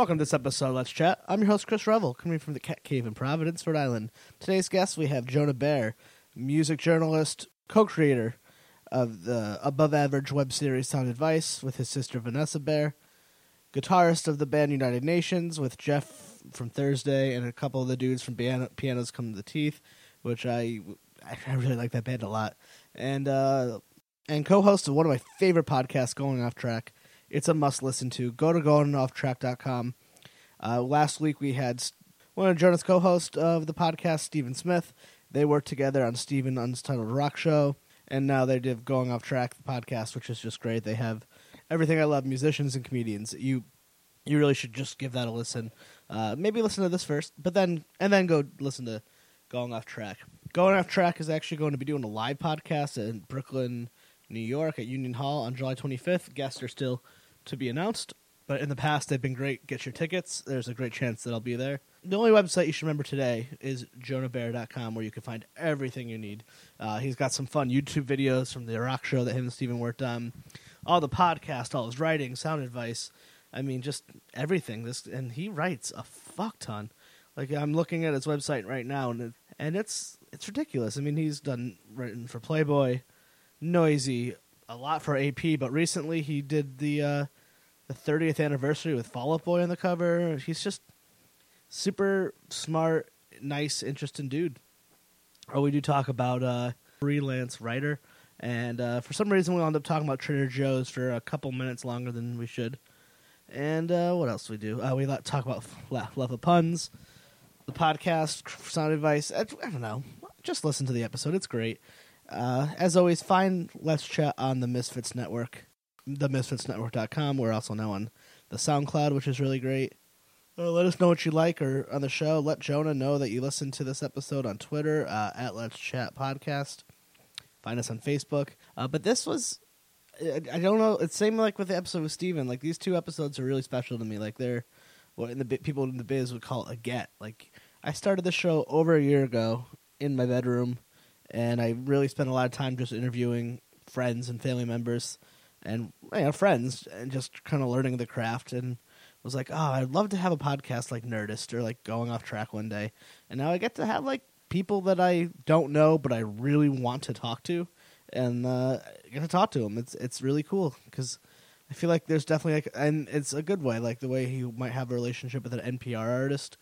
Welcome to this episode of Let's Chat. I'm your host, Chris Revel, coming from the Cat Cave in Providence, Rhode Island. Today's guest, we have Jonah Bayer, music journalist, co creator of the above average web series Sound Advice with his sister Vanessa Bayer, guitarist of the band United Nations with Jeff from Thursday and a couple of the dudes from Piano- Pianos Become the Teeth, which I, I really like that band a lot, and, uh, and co host of one of my favorite podcasts, Going Off Track. It's a must listen to. Go to goingofftrack.com. Uh, last week we had one of Jonah's co-hosts of the podcast, Stephen Smith. They worked together on Stephen Untitled Rock Show, and now they did Going Off Track, the podcast, which is just great. They have everything I love, musicians and comedians. You you really should just give that a listen. Uh, maybe listen to this first, but then and then go listen to Going Off Track. Going Off Track is actually going to be doing a live podcast in Brooklyn, New York at Union Hall on July 25th. Guests are still to be announced, but in the past they've been great. Get your tickets. There's a great chance that I'll be there. The only website you should remember today is jonahbayer.com where you can find everything you need. Uh, he's got some fun YouTube videos from the rock show that him and Steven worked on, all the podcast, all his writing, sound advice. I mean, just everything. This and he writes a fuck ton. Like I'm looking at his website right now, and it, and it's it's ridiculous. I mean, he's done written for Playboy, Noisey, a lot for AP, but recently he did the uh, the 30th anniversary with Fall Out Boy on the cover. He's just super smart, nice, interesting dude. Or we do talk about uh, freelance writer, and uh, for some reason we wound up talking about Trader Joe's for a couple minutes longer than we should. And uh, what else we do? Uh, we talk about Love of Puns, the podcast, sound advice. I don't know. Just listen to the episode. It's great. Uh, as always, find Let's Chat on the Misfits Network, themisfitsnetwork.com. We're also now on the SoundCloud, which is really great. Uh, let us know what you like or on the show. Let Jonah know that you listened to this episode on Twitter uh, at Let's Chat Podcast. Find us on Facebook. Uh, but this was, I, don't know. It's same like with the episode with Steven. Like these two episodes are really special to me. Like they're what in the people in the biz would call a get. Like I started the show over a year ago in my bedroom, and I really spent a lot of time just interviewing friends and family members and you know, friends and just kind of learning the craft and was like, oh, I'd love to have a podcast like Nerdist or like going off track one day. And now I get to have like people that I don't know but I really want to talk to, and uh, get to talk to them. It's it's really cool because I feel like there's definitely like, and it's a good way, like the way he might have a relationship with an NPR artist.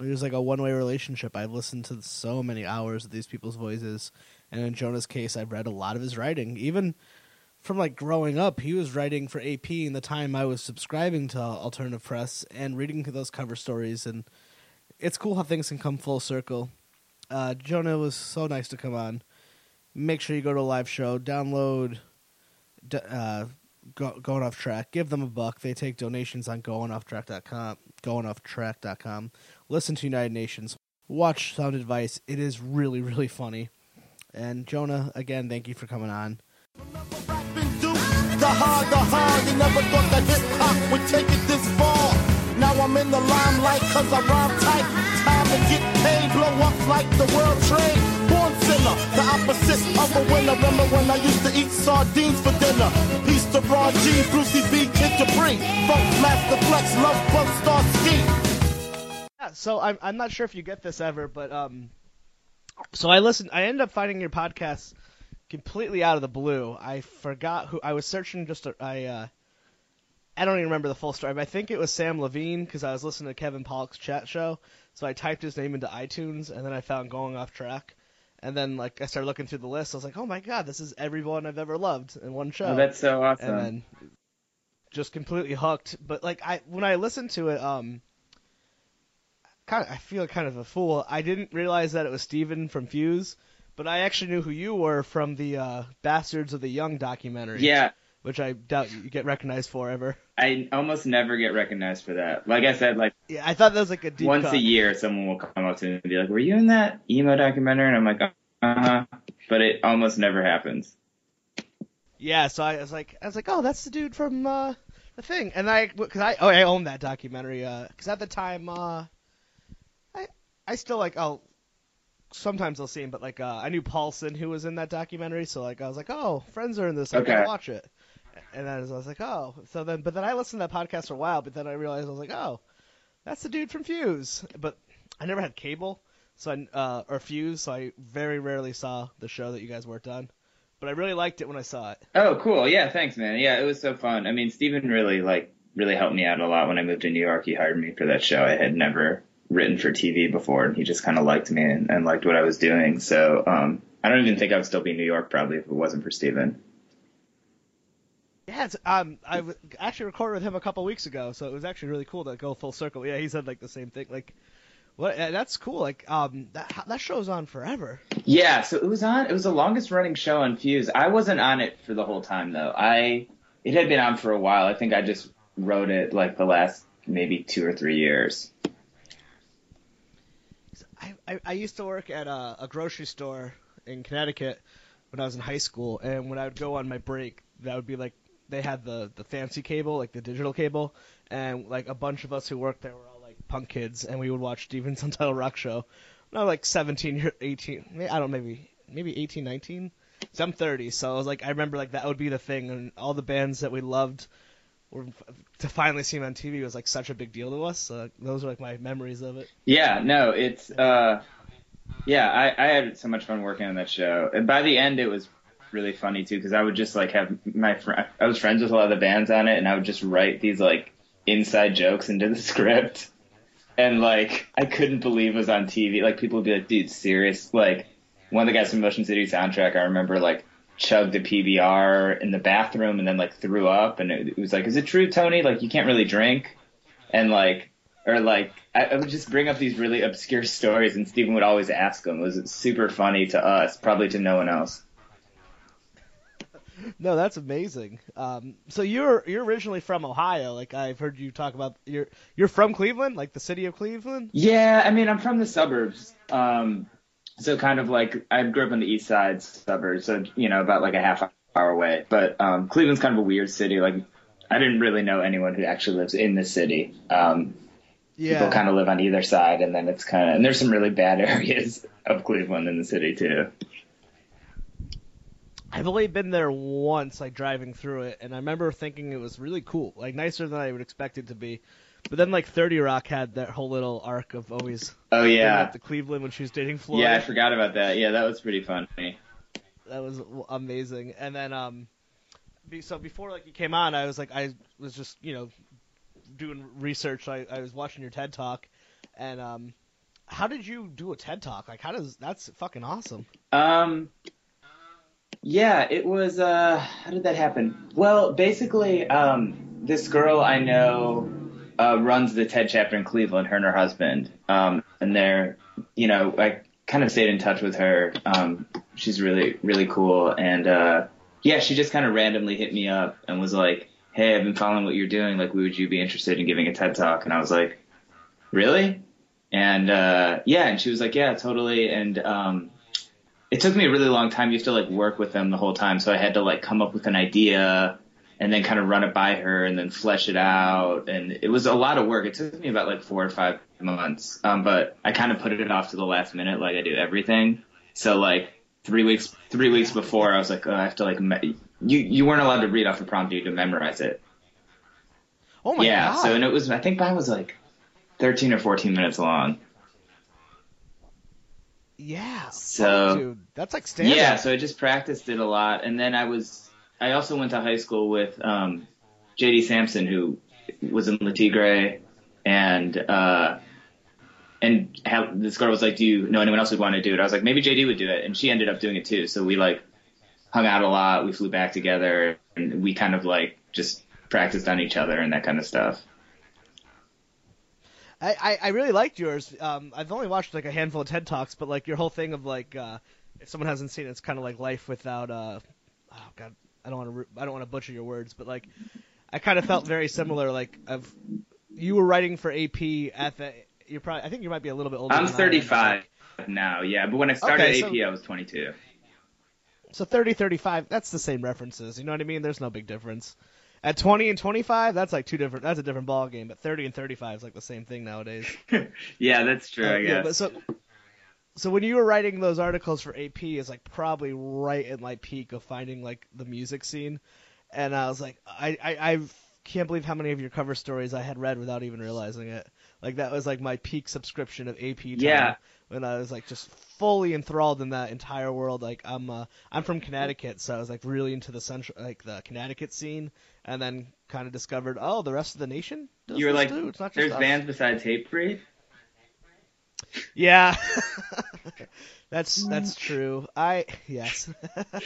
It was like a one way relationship. I've listened to so many hours of these people's voices, and in Jonah's case, I've read a lot of his writing, even from like growing up, he was writing for AP in the time I was subscribing to alternative press and reading those cover stories. And it's cool how things can come full circle. Uh, Jonah was so nice to come on. Make sure you go to a live show, download uh, go, Going Off Track, give them a buck. They take donations on goingofftrack.com, goingofftrack.com. Listen to United Nations, watch Sound Advice. It is really, really funny. And Jonah, again, thank you for coming on. The hard, the hard, you never thought that hip hop would take it this far. Now I'm in the limelight cause I rhyme tight. Time to get paid, blow up like the world trade. Born sinner, the opposite of a winner. Remember when I used to eat sardines for dinner? Peace to Ron G, Brucey B, Kid Capri. Funk Master Flex, Love Bug Star Ski. Yeah, so I'm I'm not sure if you get this ever, but um, so I listened. I ended up finding your podcast completely out of the blue. I forgot who I was searching. Just a, I uh, I don't even remember the full story, but I think it was Samm Levine because I was listening to Kevin Pollak's chat show. So I typed his name into iTunes, and then I found Going Off Track. And then, like, I started looking through the list. I was like, "Oh my god, this is everyone I've ever loved in one show." Oh, that's so awesome. and then just completely hooked. But like I when I listened to it, um, kind of I feel kind of a fool. I didn't realize that it was Steven from Fuse, but I actually knew who you were from the uh, Bastards of the Young documentary. yeah, which I doubt you get recognized for ever. I almost never get recognized for that. Like I said, like Yeah, I thought that was like a once cut. a year, someone will come up to me and be like, "Were you in that emo documentary?" And I'm like, "Uh huh," but it almost never happens. Yeah, so I was like, I was like, oh, that's the dude from uh, the thing, and I, cause I, oh, I own that documentary, uh, cause at the time, uh, I, I still like, oh, sometimes I'll see him, but like, uh, I knew Paulson who was in that documentary, so like, I was like, oh, friends are in this, I Okay. gotta watch it, and I was, I was like, oh, so then, but then I listened to that podcast for a while, but then I realized I was like, oh, that's the dude from Fuse. But I never had cable, so I, uh, or Fuse, so I very rarely saw the show that you guys worked on. But I really liked it when I saw it. Oh, cool. Yeah, thanks, man. Yeah, it was so fun. I mean, Steven really like really helped me out a lot when I moved to New York. He hired me for that show. I had never written for TV before, and he just kind of liked me and, and liked what I was doing. So um, I don't even think I would still be in New York probably if it wasn't for Steven. Yeah, it's, um, I w- actually recorded with him a couple weeks ago, so it was actually really cool to go full circle. Yeah, he said like the same thing. Like, what? uh, That's cool. Like, um, that that show's on forever. Yeah, so it was on. It was the longest running show on Fuse. I wasn't on it for the whole time though. I it had been on for a while. I think I just wrote it like the last maybe two or three years. I, I, I used to work at a, a grocery store in Connecticut when I was in high school, and when I would go on my break, that would be like they had the the fancy cable, like the digital cable, and like a bunch of us who worked there were all like punk kids, and we would watch Steven's Untitled Rock Show. Was like 17, year- 18, may- I don't maybe maybe 18, 19. So I'm 30, so I was like, I remember like that would be the thing, and all the bands that we loved were to finally see them on TV was like such a big deal to us. So those are like my memories of it. Yeah, no, it's uh, yeah, I, I had so much fun working on that show. And by the end, it was really funny too because I would just like have my friend. I was friends with a lot of the bands on it, and I would just write these like inside jokes into the script. And like, I couldn't believe it was on TV. Like, people would be like, "Dude, serious?" Like, one of the guys from Motion City Soundtrack, I remember like chugged a PBR in the bathroom and then like threw up, and it, it was like, "Is it true, Tony? Like, you can't really drink?" And like, or like I, I would just bring up these really obscure stories, and Stephen would always ask them. It was super funny to us, probably to no one else. No, that's amazing. Um, so you're you're originally from Ohio, like I've heard you talk about. You're you're from Cleveland, like the city of Cleveland. Yeah, I mean, I'm from the suburbs, um, so kind of like I grew up in the east side suburbs, so you know about like a half hour away. But um, Cleveland's kind of a weird city. Like I didn't really know anyone who actually lives in the city. Um, People kind of live on either side, and then it's kind of and there's some really bad areas of Cleveland in the city too. I've only been there once, like driving through it, and I remember thinking it was really cool, like nicer than I would expect it to be. But then, like 30 Rock had that whole little arc of always Oh yeah, the Cleveland when she was dating Floyd. yeah, I forgot about that. Yeah, that was pretty funny. that was amazing. And then, um, be, so before like you came on, I was like, I was just you know doing research. I, I was watching your TED talk, and um, how did you do a TED talk? Like, how does that's fucking awesome. Um, yeah, it was. Uh, how did that happen? Well, basically, um, this girl I know uh, runs the TED chapter in Cleveland. Her and her husband, um, and they're, you know, I kind of stayed in touch with her. Um, she's really, really cool, and uh, yeah, she just kind of randomly hit me up and was like, "Hey, I've been following what you're doing. Like, would you be interested in giving a TED talk?" And I was like, "Really?" And uh, yeah, and she was like, "Yeah, totally." And um, it took me a really long time. You have to like work with them the whole time. So I had to like come up with an idea and then kind of run it by her and then flesh it out. And it was a lot of work. It took me about like four or five months. Um, but I kind of put it off to the last minute, like I do everything. So like three weeks, three weeks before, I was like, oh, I have to like, me- you you weren't allowed to read off the prompt. You had to memorize it. Oh my yeah. god! Yeah. So and it was, I think mine was like 13 or 14 minutes long. Yeah. So- dude, that's like stand Yeah, so I just practiced it a lot, and then I was I also went to high school with um, J.D. Samson, who was in Le Tigre, and uh, and how, this girl was like, "Do you know anyone else who'd want to do it?" I was like, "Maybe J.D. would do it," and she ended up doing it too. So we like hung out a lot. We flew back together, and we kind of like just practiced on each other and that kind of stuff. I, I, I really liked yours. Um, I've only watched like a handful of TED talks, but like your whole thing of like, uh, if someone hasn't seen it, it's kind of like life without. Uh, oh god, I don't want to. I don't want to butcher your words, but like, I kind of felt very similar. Like, of you were writing for AP at the. You're probably. I think you might be a little bit older. I'm than I 35 like, now, yeah, but when I started Okay, so- AP, I was 22. so 30, 35. That's the same references. You know what I mean? There's no big difference. At 20 and 25, that's like two different. That's a different ball game. But 30 and 35 is like the same thing nowadays. yeah, that's true. Uh, I yeah, guess. but so, so when you were writing those articles for AP, is like probably right in my peak of finding like the music scene, and I was like, I, I I've can't believe how many of your cover stories I had read without even realizing it. Like that was like my peak subscription of AP time. Yeah. When I was like just fully enthralled in that entire world. Like I'm uh, I'm from Connecticut, so I was like really into the central like the Connecticut scene, and then kind of discovered oh the rest of the nation. You were like, too. It's not just there's us. bands besides Hate Hatebreed. Yeah. that's that's true. I yes.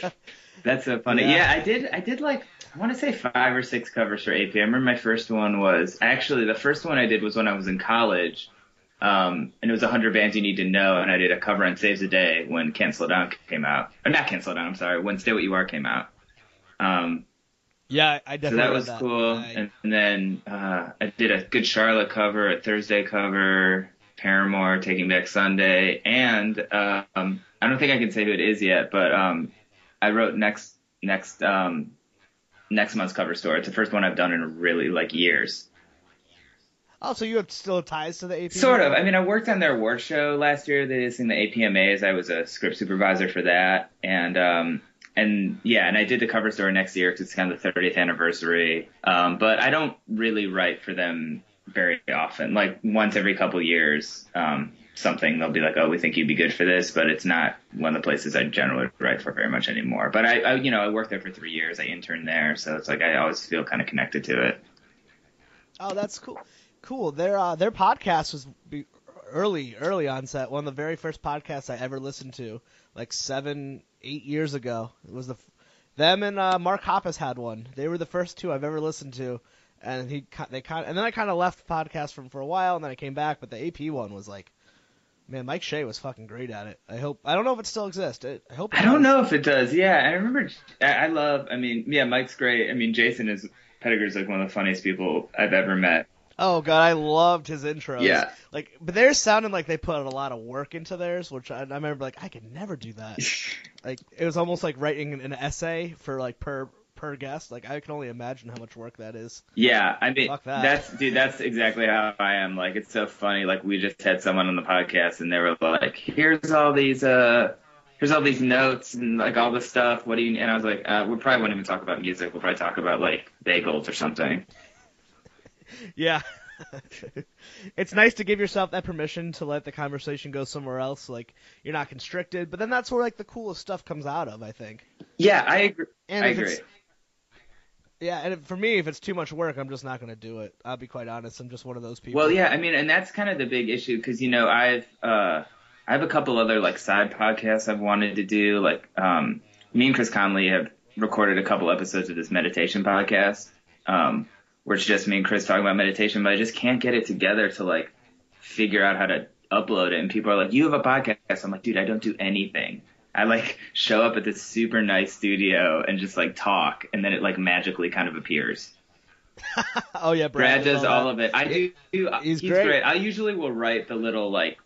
That's so funny. Yeah. Yeah. I did. I did like I want to say five or six covers for AP. I remember my first one was actually the first one I did was when I was in college, um, and it was 100 bands you need to know, and I did a cover on Saves the Day when Can't Slow Down came out, or not Can't Slow Down. I'm sorry, when Stay What You Are came out. Um, yeah, I definitely. so that was cool. I- And, and then uh, I did a Good Charlotte cover, a Thursday cover, Paramore, Taking Back Sunday, and uh, um, I don't think I can say who it is yet, but um, I wrote next next um, next month's cover story. It's the first one I've done in really like years. oh, so you have still ties to the AP? Sort of. I mean, I worked on their award show last year. They did sing the APMAs. I was a script supervisor for that, and um, and yeah, and I did the cover story next year because it's kind of the 30th anniversary. Um, but I don't really write for them very often. Like once every couple years, um, something they'll be like, "Oh, we think you'd be good for this," but it's not one of the places I generally write for very much anymore. But I, I you know, I worked there for three years. I interned there, so it's like I always feel kind of connected to it. Oh, that's cool. Cool. Their uh, their podcast was early, early onset. One of the very first podcasts I ever listened to, like seven, eight years ago. It was the them and uh, Mark Hoppus had one. They were the first two I've ever listened to, and he they kind and then I kind of left the podcast from for a while, and then I came back. But the AP one was like, man, Mike Shea was fucking great at it. I hope I don't know if it still exists. I hope. I don't does. know if it does. Yeah, I remember. I I love. I mean, yeah, Mike's great. I mean, Jason is Pettigrew like one of the funniest people I've ever met. Oh god, I loved his intros. Yeah. Like, but theirs sounded like they put a lot of work into theirs, which I, I remember like I could never do that. like it was almost like writing an, an essay for like per per guest. Like I can only imagine how much work that is. Yeah, I mean, that. that's dude. That's exactly how I am. Like, it's so funny. Like, we just had someone on the podcast, and they were like, "Here's all these, uh, here's all these notes and like all this stuff. What do you?" And I was like, uh, "We probably won't even talk about music. We'll probably talk about like bagels or something." Yeah. it's nice to give yourself that permission to let the conversation go somewhere else. Like you're not constricted, but then that's where like the coolest stuff comes out of. I think. Yeah, I agree. And I agree. yeah, and if- for me, if it's too much work, I'm just not going to do it. I'll be quite honest. I'm just one of those people. Well, yeah, I mean, and that's kind of the big issue because you know I've uh, I have a couple other like side podcasts I've wanted to do. Like, um, me and Chris Conley have recorded a couple episodes of this meditation podcast, um, where it's just me and Chris talking about meditation, but I just can't get it together to like figure out how to upload it. And people are like, "You have a podcast?" I'm like, "Dude, I don't do anything." I like show up at this super nice studio and just like talk, and then it like magically kind of appears. oh yeah, Brad does that. all of it. I do. do He's he's, great. great. I usually will write the little like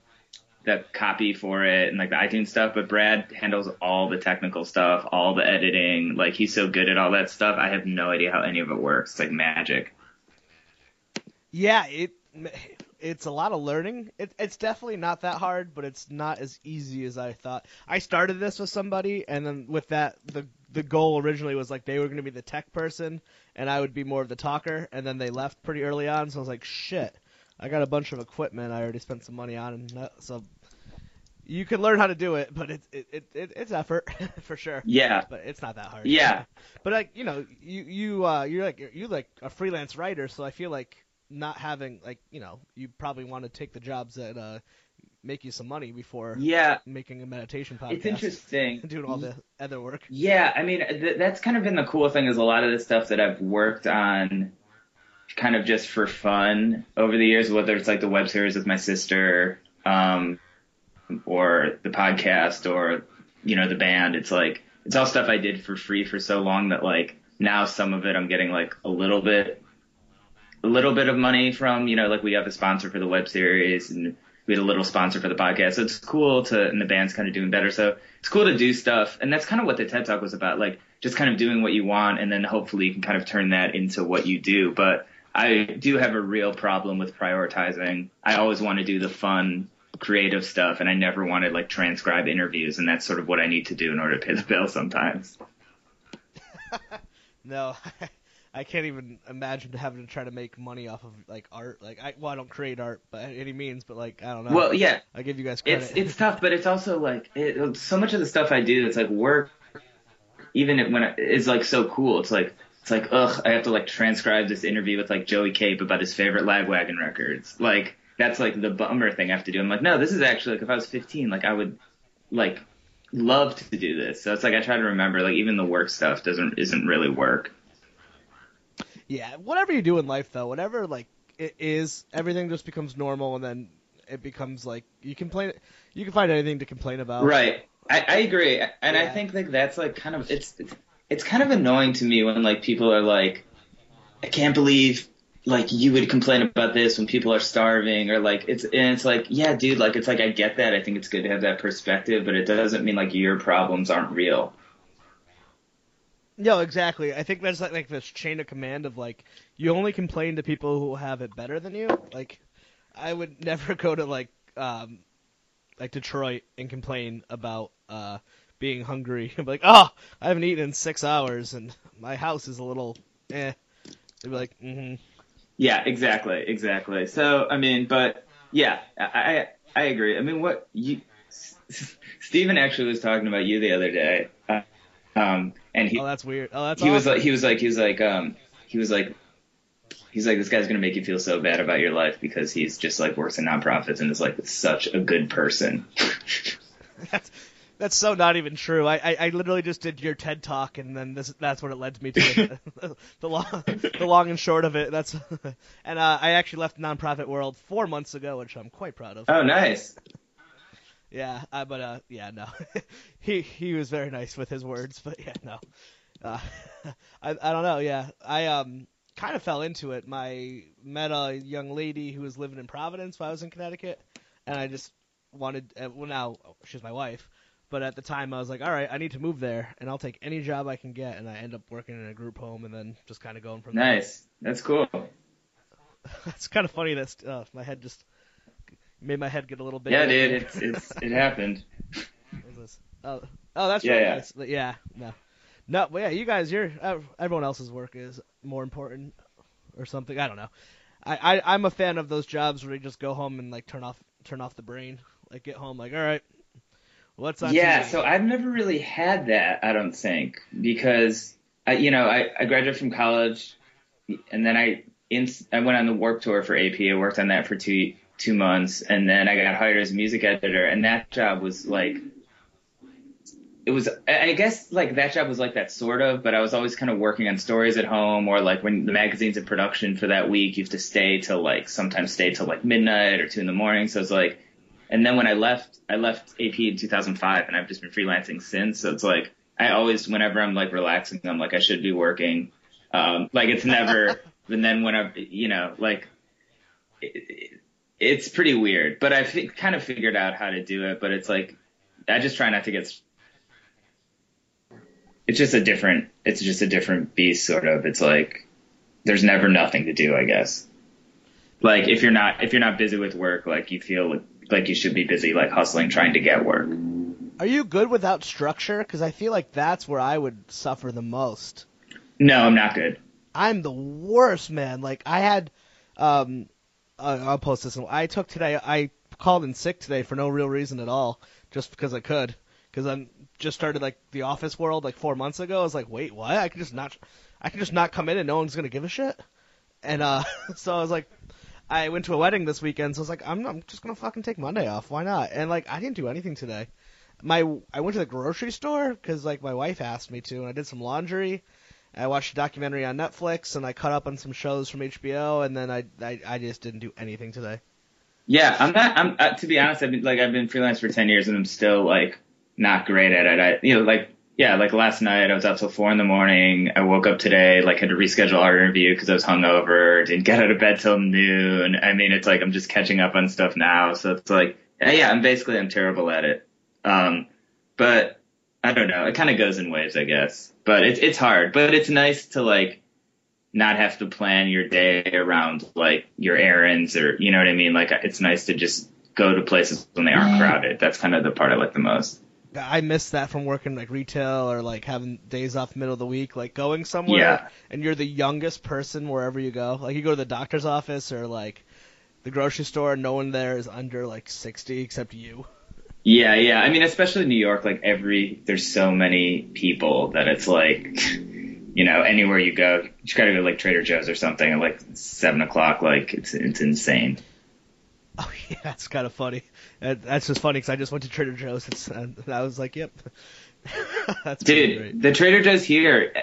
the copy for it and like the iTunes stuff, but Brad handles all the technical stuff, all the editing. Like he's so good at all that stuff. I have no idea how any of it works. It's like magic. Yeah, it it's a lot of learning. It, it's definitely not that hard, but it's not as easy as I thought. I started this with somebody, and then with that, the the goal originally was like they were going to be the tech person, and I would be more of the talker. And then they left pretty early on, so I was like, shit, I got a bunch of equipment I already spent some money on, and that, so you can learn how to do it, but it's it, it, it it's effort for sure. Yeah. But it's not that hard. Yeah. But like you know, you you uh, you're like you're, you're like a freelance writer, so I feel like not having like you know you probably want to take the jobs that uh, make you some money before Yeah. making a meditation podcast. It's interesting. Doing all the other work. Yeah, I mean th- that's kind of been the cool thing is a lot of the stuff that I've worked on kind of just for fun over the years, whether it's like the web series with my sister, um, or the podcast or, you know, the band. It's like, it's all stuff I did for free for so long that like now some of it I'm getting like a little bit, a little bit of money from, you know, like we have a sponsor for the web series and we had a little sponsor for the podcast. So it's cool to, and the band's kind of doing better. So it's cool to do stuff. And that's kind of what the TED Talk was about. Like just kind of doing what you want and then hopefully you can kind of turn that into what you do. But I do have a real problem with prioritizing. I always want to do the fun, creative stuff and I never want to like transcribe interviews. And that's sort of what I need to do in order to pay the bill sometimes. No, I can't even imagine having to try to make money off of like art. Like I well I don't create art by any means, but like I don't know. Well, yeah, I give you guys credit. it's it's tough, but it's also like it, so much of the stuff I do. It's like work, even when it is like so cool. It's like it's like ugh, I have to like transcribe this interview with like Joey Cape about his favorite Lagwagon records. Like that's like the bummer thing I have to do. I'm like, no, this is actually like if I was 15, like I would like love to do this. So it's like I try to remember like even the work stuff doesn't isn't really work. Yeah, whatever you do in life though, whatever like it is, everything just becomes normal, and then it becomes like you complain. You can find anything to complain about. Right. I, I agree, and I think like that's like kind of it's, it's it's kind of annoying to me when like people are like, I can't believe like you would complain about this when people are starving or like it's and it's like yeah dude like it's like I get that I think it's good to have that perspective but it doesn't mean like your problems aren't real. No, exactly. I think that's like, like this chain of command of like you only complain to people who have it better than you. Like I would never go to like um like Detroit and complain about uh being hungry. I'm like, oh, I haven't eaten in six hours and my house is a little eh. They'd be like, mm-hmm. Yeah, exactly, exactly. So I mean, but yeah, I I, I agree. I mean, what you Stephen actually was talking about you the other day, uh, um, and he Oh, that's weird. Oh, that's he was like he was like he was like um he was like he's like this guy's gonna make you feel so bad about your life because he's just like works in nonprofits and is like such a good person. that's, that's so not even true. I, I, I literally just did your TED talk, and then this that's what it led me to. the long the long and short of it. That's and uh, I actually left the nonprofit world four months ago, which I'm quite proud of. oh, nice. Yeah, uh, but uh, yeah, no, he he was very nice with his words, but yeah, no, uh, I I don't know. Yeah, I um kind of fell into it. My met a young lady who was living in Providence while I was in Connecticut, and I just wanted. Uh, well, now she's my wife, but at the time I was like, all right, I need to move there, and I'll take any job I can get, and I end up working in a group home, and then just kind of going from there. Nice. That's cool. it's kind of funny that uh, my head just made my head get a little bit. Yeah, dude, it's it's it happened. Oh, oh, that's Yeah, really yeah. nice. Yeah, no, no, but yeah, you guys, you're uh, everyone else's work is more important or something. I don't know. I, I I'm a fan of those jobs where you just go home and like turn off turn off the brain. Like get home, like all right, what's on Yeah, TV? so I've never really had that, I don't think, because I, you know, I, I graduated from college, and then I in, I went on the Warped Tour for AP. I worked on that for two two months, and then I got hired as a music editor, and that job was like, it was, I I guess like that job was like that sort of, but I was always kind of working on stories at home, or like when the magazine's in production for that week, you have to stay till like sometimes stay till like midnight or two in the morning. So it's like and then when I left, I left AP in 2005, and I've just been freelancing since. So it's like I always, whenever I'm like relaxing, I'm like I should be working. Um, like it's never. and then when I, you know, like it, it, it's pretty weird. But I fi- kind of figured out how to do it. But it's like I just try not to get. It's just a different. It's just a different beast, sort of. It's like there's never nothing to do, I guess like if you're not if you're not busy with work like you feel like you should be busy like hustling trying to get work Are you good without structure? Because I feel like that's where I would suffer the most. no i'm not good I'm the worst, man. Like I had, um, uh, I'll post this. I took today. I called in sick today for no real reason at all, just because I could. Because I'm just started like the office world like four months ago. I was like, wait, what? I can just not, I can just not come in and no one's gonna give a shit. And uh, so I was like, I went to a wedding this weekend, so I was like, I'm, I'm just gonna fucking take Monday off. Why not? And like, I didn't do anything today. My I went to the grocery store because like my wife asked me to, and I did some laundry. I watched a documentary on Netflix and I caught up on some shows from HBO, and then I I, I just didn't do anything today. yeah i'm not i'm uh, to be honest i've been like i've been freelance for 10 years and i'm still like not great at it i you know like yeah like last night i was out till four in the morning i woke up today like had to reschedule our interview because i was hungover didn't get out of bed till noon i mean it's like i'm just catching up on stuff now so it's like yeah, yeah i'm basically i'm terrible at it um but I don't know. It kind of goes in waves, I guess. But it's it's hard. But it's nice to like not have to plan your day around like your errands or you know what I mean. Like it's nice to just go to places when they aren't crowded. That's kind of the part I like the most. I miss that from working like retail or like having days off middle of the week, like going somewhere Yeah. and you're the youngest person wherever you go. Like you go to the doctor's office or like the grocery store, no one there is under like 60 except you. Yeah, yeah. I mean, especially in New York, like every there's so many people that it's like, you know, anywhere you go, you just gotta go to, like Trader Joe's or something at like seven o'clock. Like it's it's insane. Oh yeah, that's kind of funny. That- That's just funny because I just went to Trader Joe's and, I was like, yep. that's Dude, great. the Trader Joe's here,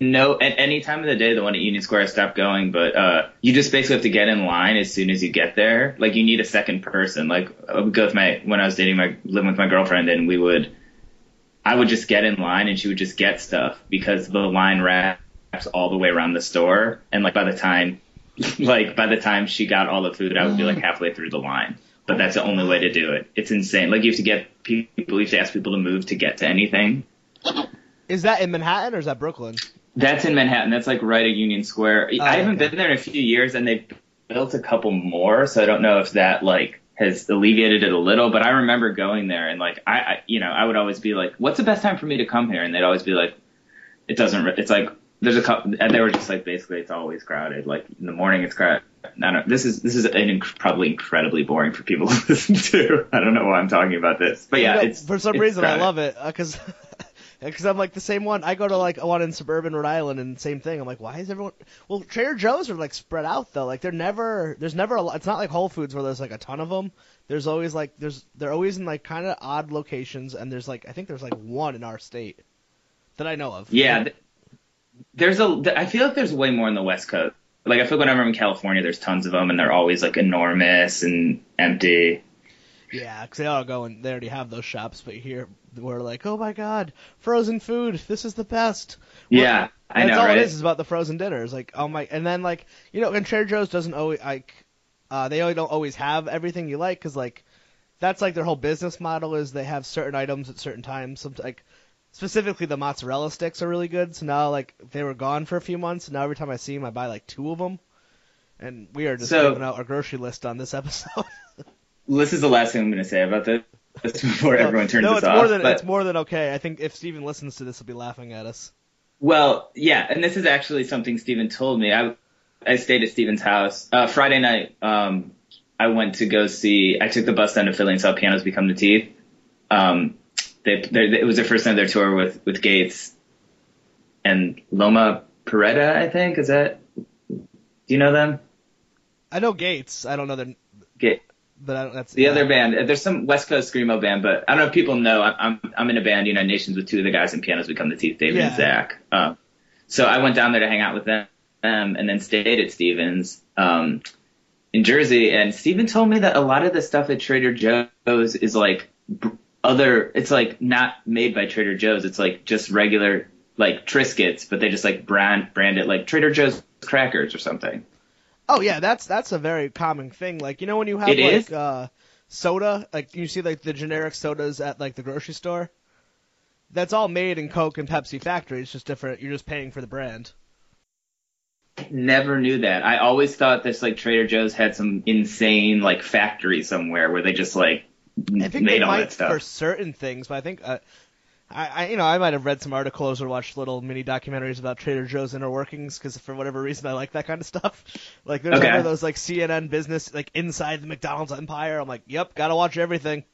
no, at any time of the day, the one at Union Square, I stopped going, but, uh, you just basically have to get in line as soon as you get there. Like, you need a second person. Like, I would go with my, when I was dating my, living with my girlfriend, and we would, I would just get in line and she would just get stuff because the line wraps all the way around the store. And, like, by the time, like, by the time she got all the food, I would be, like, halfway through the line. But that's the only way to do it. It's insane. Like, you have to get people, you have to ask people to move to get to anything. Is that in Manhattan or is that Brooklyn? That's in Manhattan. That's like right at Union Square. Oh, I haven't okay. been there in a few years, and they've built a couple more, so I don't know if that like has alleviated it a little. But I remember going there, and like I, I you know, I would always be like, "What's the best time for me to come here?" And they'd always be like, "It doesn't. re- It's like there's a couple." And they were just like, basically, it's always crowded. Like in the morning, it's crowded. I don't. This is this is an inc- probably incredibly boring for people to listen to. I don't know why I'm talking about this, but yeah, You know, it's for some it's reason I love it uh, because because I'm like the same one. I go to like one in suburban Rhode Island and same thing. I'm like, why is everyone? Well, Trader Joe's are like spread out though. Like they're never there's never a lot. It's not like Whole Foods where there's like a ton of them. There's always like there's they're always in like kind of odd locations and there's like I think there's like one in our state that I know of. Yeah, th- there's a. I feel like there's way more in the West Coast. Like I feel like whenever I'm in California, there's tons of them, and they're always like enormous and empty. Yeah, because they all go and they already have those shops, but here we're like, oh my god, frozen food, this is the best. Yeah, I That's know, all right? it is is about the frozen dinners. Like, oh my, and then like you know, and Trader Joe's doesn't always like, uh, they don't always have everything you like because like that's like their whole business model is they have certain items at certain times. Some like specifically the mozzarella sticks are really good. So now like they were gone for a few months. And now every time I see them, I buy like two of them. And we are just So- giving out our grocery list on this episode. This is the last thing I'm going to say about this before everyone turns no, this it's off. more than but- it's more than okay. I think if Steven listens to this, he'll be laughing at us. Well, yeah, and this is actually something Steven told me. I I stayed at Steven's house uh, Friday night. Um, I went to go see. I took the bus down to Philly and saw Pianos Become the Teeth. Um, they, they, it was their first night of their tour with with Gates and Loma Prieta. I think is that. Do you know them? I know Gates. I don't know the, Ga- but I don't, that's the yeah. other band. There's some West Coast screamo band, but I don't know if people know. I'm I'm, I'm in a band, United Nations, with two of the guys in Pianos Become the Teeth, David Yeah. and Zach. Um, so I went down there to hang out with them, um, and then stayed at Stevens um, in Jersey. And Steven told me that a lot of the stuff at Trader Joe's is like other. It's like not made by Trader Joe's. It's like just regular like Triscuits, but they just like brand brand it like Trader Joe's crackers or something. Oh yeah, that's that's a very common thing. Like you know when you have It like is? uh soda, like you see like the generic sodas at like the grocery store. That's all made in Coke and Pepsi factories, just different. You're just paying for the brand. Never knew that. I always thought this like Trader Joe's had some insane like factory somewhere where they just like I think they might for certain things, but I think uh, I, I you know I might have read some articles or watched little mini documentaries about Trader Joe's inner workings because for whatever reason I like that kind of stuff. Like there's Okay. ever those like CNN business like inside the McDonald's empire. I'm like, yep, gotta watch everything.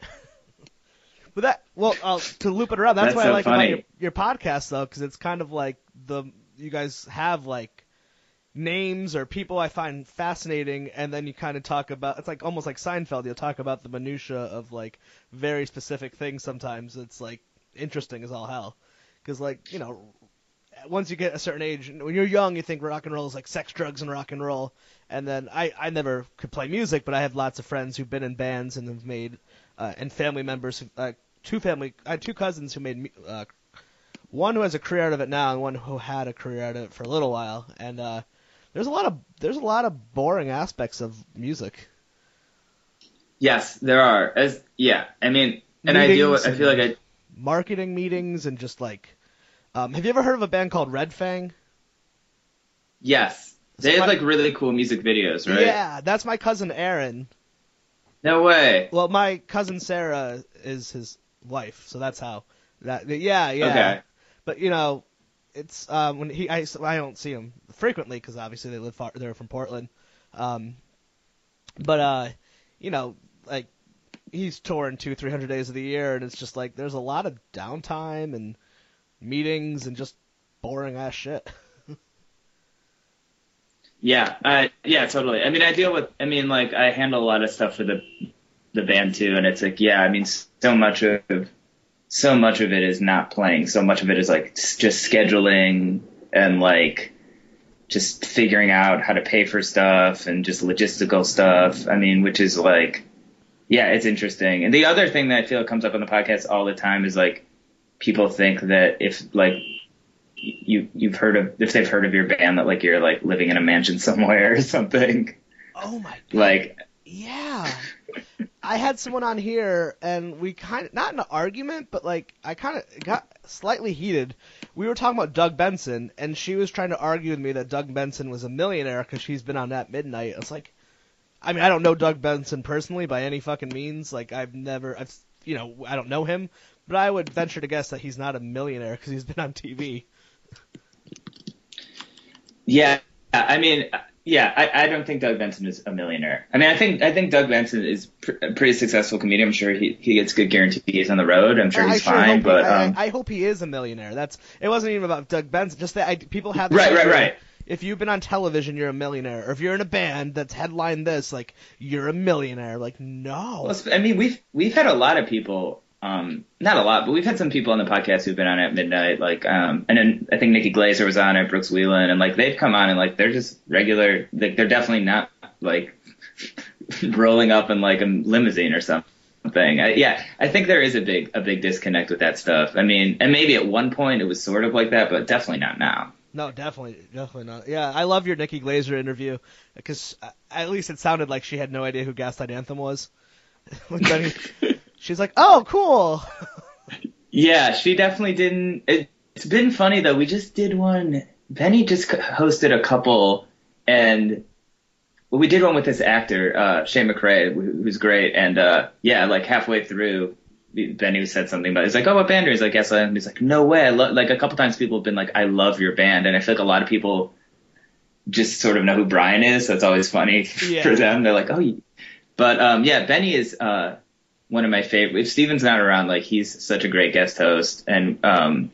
but that well uh, to loop it around, that's, That's what I like funny. about your, your podcast though, because it's kind of like the you guys have like names or people I find fascinating, and then you kind of talk about. It's like almost like Seinfeld. You'll talk about the minutia of like very specific things. Sometimes it's like interesting as all hell, because like you know, once you get a certain age, when you're young, you think rock and roll is like sex, drugs, and rock and roll. And then I I never could play music, but I have lots of friends who've been in bands and have made uh, and family members. Who, uh, two family, I had two cousins who made uh, one who has a career out of it now, and one who had a career out of it for a little while. And uh, there's a lot of there's a lot of boring aspects of music. Yes, there are. As yeah, I mean, and I deal with. I feel like I. Marketing meetings and just like, um, have you ever heard of a band called Red Fang? Yes, they So have my- like really cool music videos, right? Yeah, that's my cousin Aaron. No way. Well, my cousin Sarah is his wife. So that's how that. Yeah, yeah. Okay. But you know, it's um, when he I, I don't see him frequently because obviously they live far they're from Portland. Um, but uh, you know, like he's touring two three hundred days of the year, and it's just like there's a lot of downtime and meetings and just boring ass shit. Yeah, uh, yeah, totally. I mean, I deal with. I mean, like I handle a lot of stuff for the the band too, and it's like, yeah, I mean, so much of so much of it is not playing. So much of it is like just scheduling and like just figuring out how to pay for stuff and just logistical stuff. I mean, which is like, yeah, it's interesting. And the other thing that I feel comes up on the podcast all the time is like people think that if like you you've heard of if they've heard of your band that like you're like living in a mansion somewhere or something. Oh my god. Like yeah. I had someone on here and we kind of not an argument, but like I kind of got slightly heated. We were talking about Doug Benson and she was trying to argue with me that Doug Benson was a millionaire because she's been on that midnight. I was like, I mean, I don't know Doug Benson personally by any fucking means. Like I've never, I've you know, I don't know him, but I would venture to guess that he's not a millionaire because he's been on TV. Yeah, I mean, yeah, I, I don't think Doug Benson is a millionaire. I mean, I think I think Doug Benson is pr- a pretty successful comedian. I'm sure he, he gets good guarantees on the road. I'm sure I he's sure fine, but he, I- um, I, hope he is a millionaire. That's it. Wasn't even about Doug Benson. Just that I, people have this Right, right, right. If you've been on television, you're a millionaire. Or if you're in a band that's headlined this, like you're a millionaire. Like no. Well, I mean, we've we've had a lot of people, um, not a lot, but we've had some people on the podcast who've been on at midnight, like, um, and then I think Nikki Glazer was on it, Brooks Wheelan, and like they've come on and like they're just regular, like they're definitely not like rolling up in like a limousine or something. I, yeah, I think there is a big a big disconnect with that stuff. I mean, and maybe at one point it was sort of like that, but definitely not now. No, definitely, definitely not. Yeah, I love your Nikki Glazer interview because at least it sounded like she had no idea who Gaslight Anthem was. When Benny- She's like, "Oh, cool." Yeah, she definitely didn't. It, it's been funny though. We just did one. Benny just hosted a couple, and well, we did one with this actor, uh, Shane McRae, who's great. And uh, yeah, like halfway through, Benny said something about. He's like, "Oh, what band are you?" He's like, "Yes." And he's like, "No way." Like a couple times, people have been like, "I love your band," and I feel like a lot of people just sort of know who Brian is. So it's always funny Yeah. for them. They're like, "Oh," you-" but um, yeah, Benny is. Uh, one of my favorite. If Steven's not around, like he's such a great guest host, and um,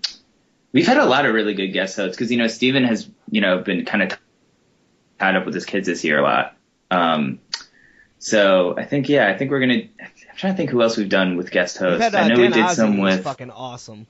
we've had a lot of really good guest hosts because you know Steven has you know been kind of tied up with his kids this year a lot. Um, so I think yeah, I think we're gonna. I'm trying to think who else we've done with guest hosts. had, uh, I know Dan we did Ozzi, some with fucking awesome.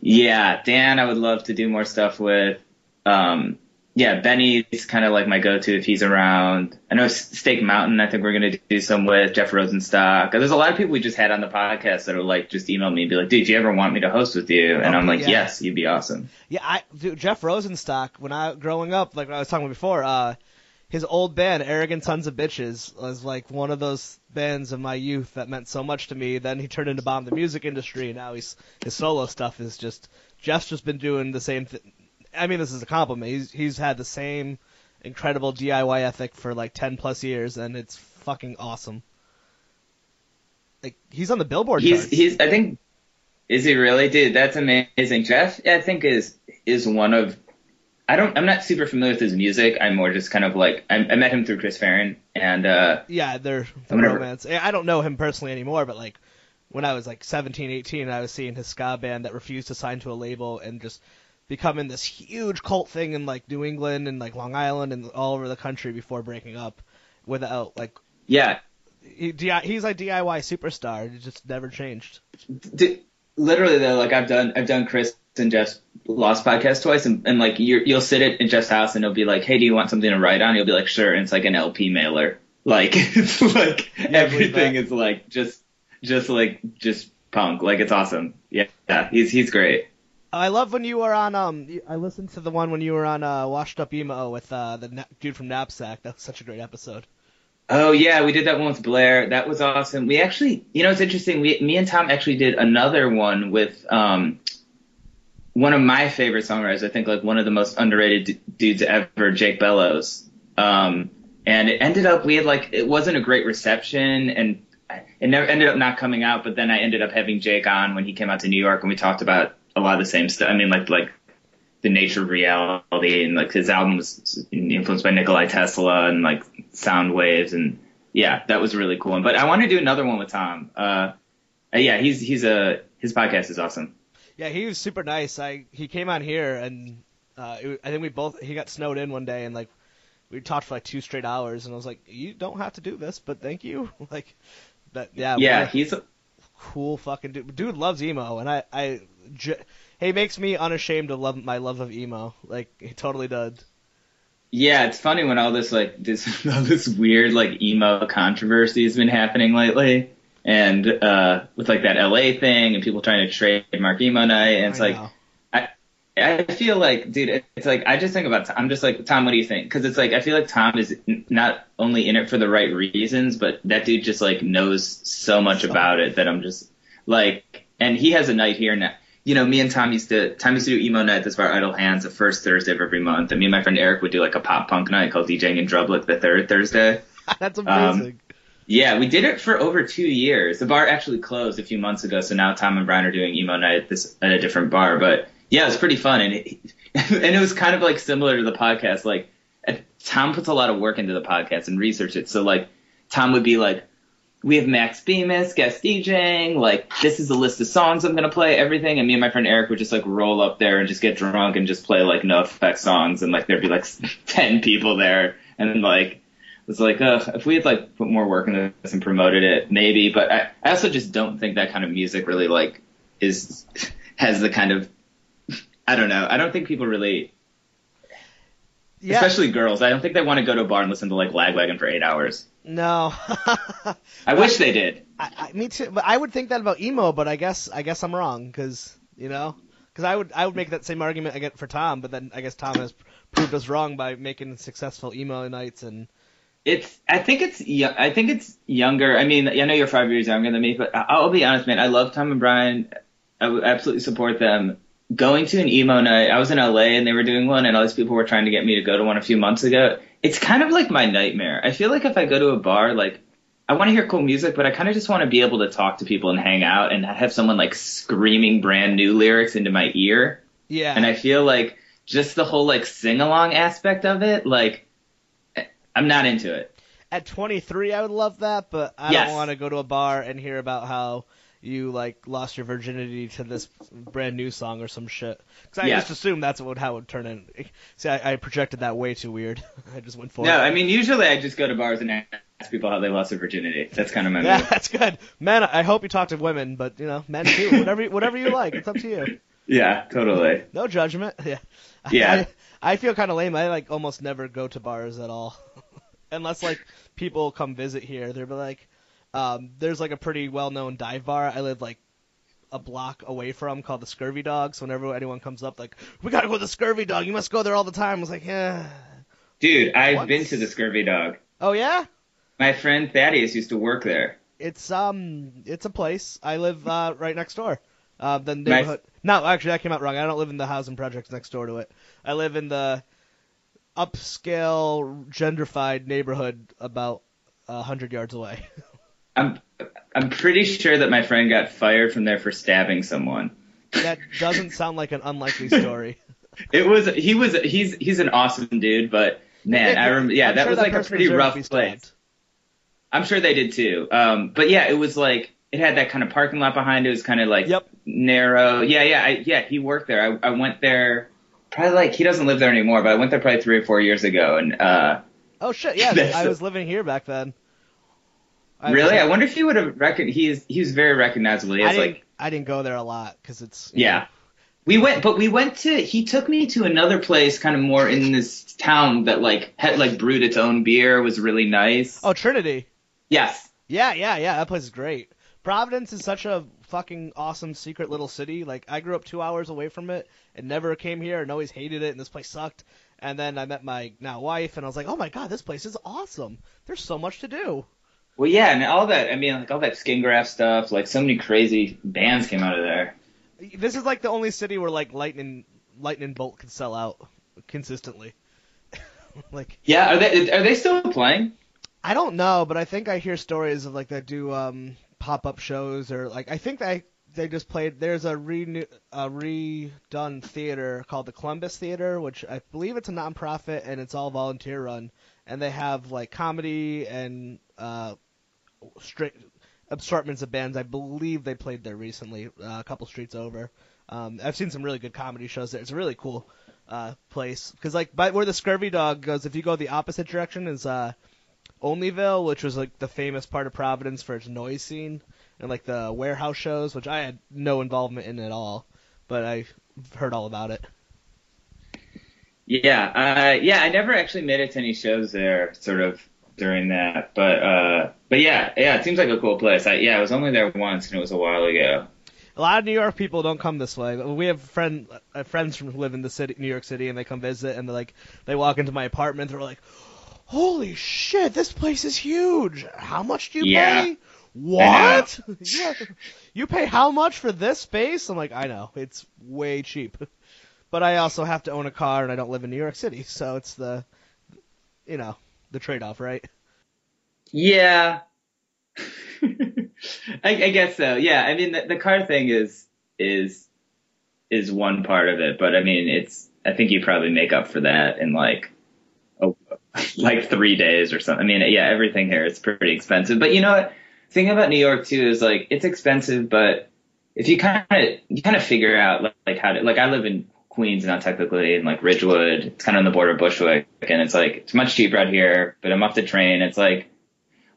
yeah, Dan. I would love to do more stuff with. Um, yeah, Benny's kind of like my go-to if he's around. I know Steak Mountain. I think we're gonna do some with Jeff Rosenstock. There's a lot of people we just had on the podcast that are like just email me and be like, "Dude, do you ever want me to host with you?" And I'm like, yeah. "Yes, you'd be awesome." Yeah, I dude, Jeff Rosenstock. When I growing up, like I was talking about before, uh, his old band, Arrogant Sons of Bitches, was like one of those bands of my youth that meant so much to me. Then he turned into bomb the music industry, and now he's his solo stuff is just Jeff's just been doing the same thing. I mean, this is a compliment. He's he's had the same incredible DIY ethic for like ten plus years, and it's fucking awesome. Like he's on the Billboard He's charts. he's. I think is he really, dude? That's amazing. Jeff, I think is is one of. I don't. I'm not super familiar with his music. I'm more just kind of like I, I met him through Chris Farren, and uh, Yeah, they're the Whatever. romance. I don't know him personally anymore, but like when I was like 17, 18, I was seeing his ska band that refused to sign to a label and just becoming this huge cult thing in like New England and like Long Island and all over the country before breaking up. Without like yeah, he, he's like DIY superstar. It just never changed. D- literally though, like I've done, I've done Chris and Jeff's Lost podcast twice, and, and like you're, you'll sit at in Jeff's house and he'll be like, "Hey, do you want something to write on?" You'll be like, "Sure," and it's like an LP mailer. Like it's like believe everything is like just, just like just punk. Like it's awesome. Yeah, yeah, he's he's great. I love when you were on. Um, I listened to the one when you were on uh, Washed Up Emo with uh, the na- dude from Knapsack. That was such a great episode. Oh yeah, we did that one with Blair. That was awesome. We actually, you know, it's interesting. We, me and Tom actually did another one with um, one of my favorite songwriters. I think like one of the most underrated d- dudes ever, Jake Bellows. Um, and it ended up we had like it wasn't a great reception, and it never ended up not coming out, but then I ended up having Jake on when he came out to New York and we talked about a lot of the same stuff. I mean, like, like the nature of reality and like his album was influenced by Nikolai Tesla and like sound waves and yeah, that was a really cool one. But I want to do another one with Tom. Uh, yeah, he's, he's a, his podcast is awesome. Yeah, he was super nice. I, he came on here and, uh, it, I think we both, he got snowed in one day and like, we talked for like two straight hours and I was like, you don't have to do this, but thank you. Like, that, yeah. Yeah, he's a cool fucking dude. Dude loves emo and I, I, j- he makes me unashamed of love my love of emo. Like he totally does. Yeah, it's funny when all this like this all this weird like emo controversy has been happening lately, and uh with like that LA thing and people trying to trademark emo night, and it's I like know. I feel like dude, it's like I just think about I'm just like Tom, what do you think? Because it's like I feel like Tom is n- not only in it for the right reasons, but that dude just like knows so much about it that I'm just like, and he has a night here now. You know, me and Tom used to Tom used to do emo night. That's our Idle Hands, the first Thursday of every month. And me and my friend Eric would do like a pop punk night called DJing in Drublic the third Thursday. That's Um, amazing. Yeah, we did it for over two years. The bar actually closed a few months ago, so now Tom and Brian are doing emo night at this at a different bar. But yeah, it was pretty fun, and it, and it was kind of like similar to the podcast. Like uh, Tom puts a lot of work into the podcast and research it. So like Tom would be like, "We have Max Bemis guest DJing. Like this is a list of songs I'm gonna play, everything." And me and my friend Eric would just like roll up there and just get drunk and just play like NOFX songs, and like there'd be like ten people there, and like it's like, uh, if we had like put more work into this and promoted it, maybe. But I, I also just don't think that kind of music really like is has the kind of I don't know. I don't think people really, yeah. especially girls. I don't think they want to go to a bar and listen to like Lagwagon for eight hours. no. I wish they did. I, I, me too. But I would think that about emo, but I guess I guess I'm wrong because you know because I would I would make that same argument again for Tom, but then I guess Tom has proved us wrong by making successful emo nights and It's. I think it's. I think it's younger. I mean, I know you're five years younger than me, but I- I'll be honest, man. I love Tom and Brian. I would absolutely support them. Going to an emo night. I was in LA and they were doing one, and all these people were trying to get me to go to one a few months ago. It's kind of like my nightmare. I feel like if I go to a bar, like I want to hear cool music, but I kind of just want to be able to talk to people and hang out and have someone like screaming brand new lyrics into my ear. yeah. And I feel like just the whole like sing along aspect of it, like I'm not into it. At 23, I would love that, but I Yes. don't want to go to a bar and hear about how you like lost your virginity to this brand new song or some shit. Because I Yeah. just assumed that's what how it would turn in. See, I, I projected that way too weird. I just went for it. No. I mean usually I just go to bars and ask people how they lost their virginity. That's kind of my Yeah, move. that's good. Men, I hope you talk to women, but you know, men too. Whatever, whatever you like, it's up to you. Yeah, totally. No judgment. Yeah. Yeah. I, I feel kind of lame. I like almost never go to bars at all, unless like people come visit here. They'll be like, um, there's like a pretty well-known dive bar. I live like a block away from called the Scurvy Dog. So whenever anyone comes up, like, we gotta go to the Scurvy Dog. You must go there all the time. I was like, yeah. Dude, I've What? been to the Scurvy Dog. Oh yeah. My friend Thaddeus used to work there. It's um, it's a place. I live uh, right next door. Uh, the neighborhood. No, actually, that came out wrong. I don't live in the housing projects next door to it. I live in the upscale, gentrified neighborhood about a hundred yards away. I'm I'm pretty sure that my friend got fired from there for stabbing someone. that doesn't sound like an unlikely story. It was he was he's he's an awesome dude, but man, I remember yeah, I'm that sure was like a pretty rough place. I'm sure they did too. Um, but yeah, it was like it had that kind of parking lot behind it. It was kind of like Yep. narrow. Yeah, yeah, I, yeah. He worked there. I, I went there probably like he doesn't live there anymore, but I went there probably three or four years ago. And uh, Oh shit! Yeah, I was living here back then. I- really, I wonder if he would have recon. He's he was very recognizable. He I didn't. like I didn't go there a lot because it's yeah. We went, but we went to. He took me to another place, kind of more in this town that like had like brewed its own beer. Was really nice. Oh, Trinity. Yes. Yeah, yeah, yeah. That place is great. Providence is such a fucking awesome secret little city. Like I grew up two hours away from it and never came here and always hated it and this place sucked. And then I met my now wife and I was like, oh my god, this place is awesome. There's so much to do. Well, yeah, and all that. I mean, like all that skin graft stuff. Like so many crazy bands came out of there. This is like the only city where like lightning lightning bolt can sell out consistently. like Yeah, are they are they still playing? I don't know, but I think I hear stories of like they do um, pop up shows or like I think they they just played. There's a re a redone theater called the Columbus Theater, which I believe it's a nonprofit and it's all volunteer run, and they have like comedy and uh, straight assortments of bands. I believe they played there recently, uh, a couple streets over. Um, I've seen some really good comedy shows there. It's a really cool uh, place because like by where the Scurvy Dog goes, if you go the opposite direction is uh, Olneyville, which was like the famous part of Providence for its noise scene and like the warehouse shows, which I had no involvement in at all, but I heard all about it. Yeah, uh, yeah, I never actually made it to any shows there, sort of during that, but uh, but yeah, yeah, it seems like a cool place. I, yeah, I was only there once, and it was a while ago. A lot of New York people don't come this way. We have friend uh, friends from who live in the city, New York City, and they come visit, and they like they walk into my apartment, they're like, "Holy shit, this place is huge! How much do you Yeah. pay?" What? yeah. You pay how much for this space? I'm like, I know, it's way cheap. But I also have to own a car and I don't live in New York City, so it's the you know, the trade off, right? Yeah. I, I guess so. Yeah. I mean, the, the car thing is, is, is one part of it, but I mean, it's, I think you probably make up for that in like, oh, like three days or something. I mean, yeah, everything here is pretty expensive, but you know what? Thing about New York too is like, it's expensive, but if you kind of, you kind of figure out like, like how to, like I live in Queens not technically and like Ridgewood, it's kind of on the border of Bushwick and it's like, it's much cheaper out here, but I'm off the train. It's like,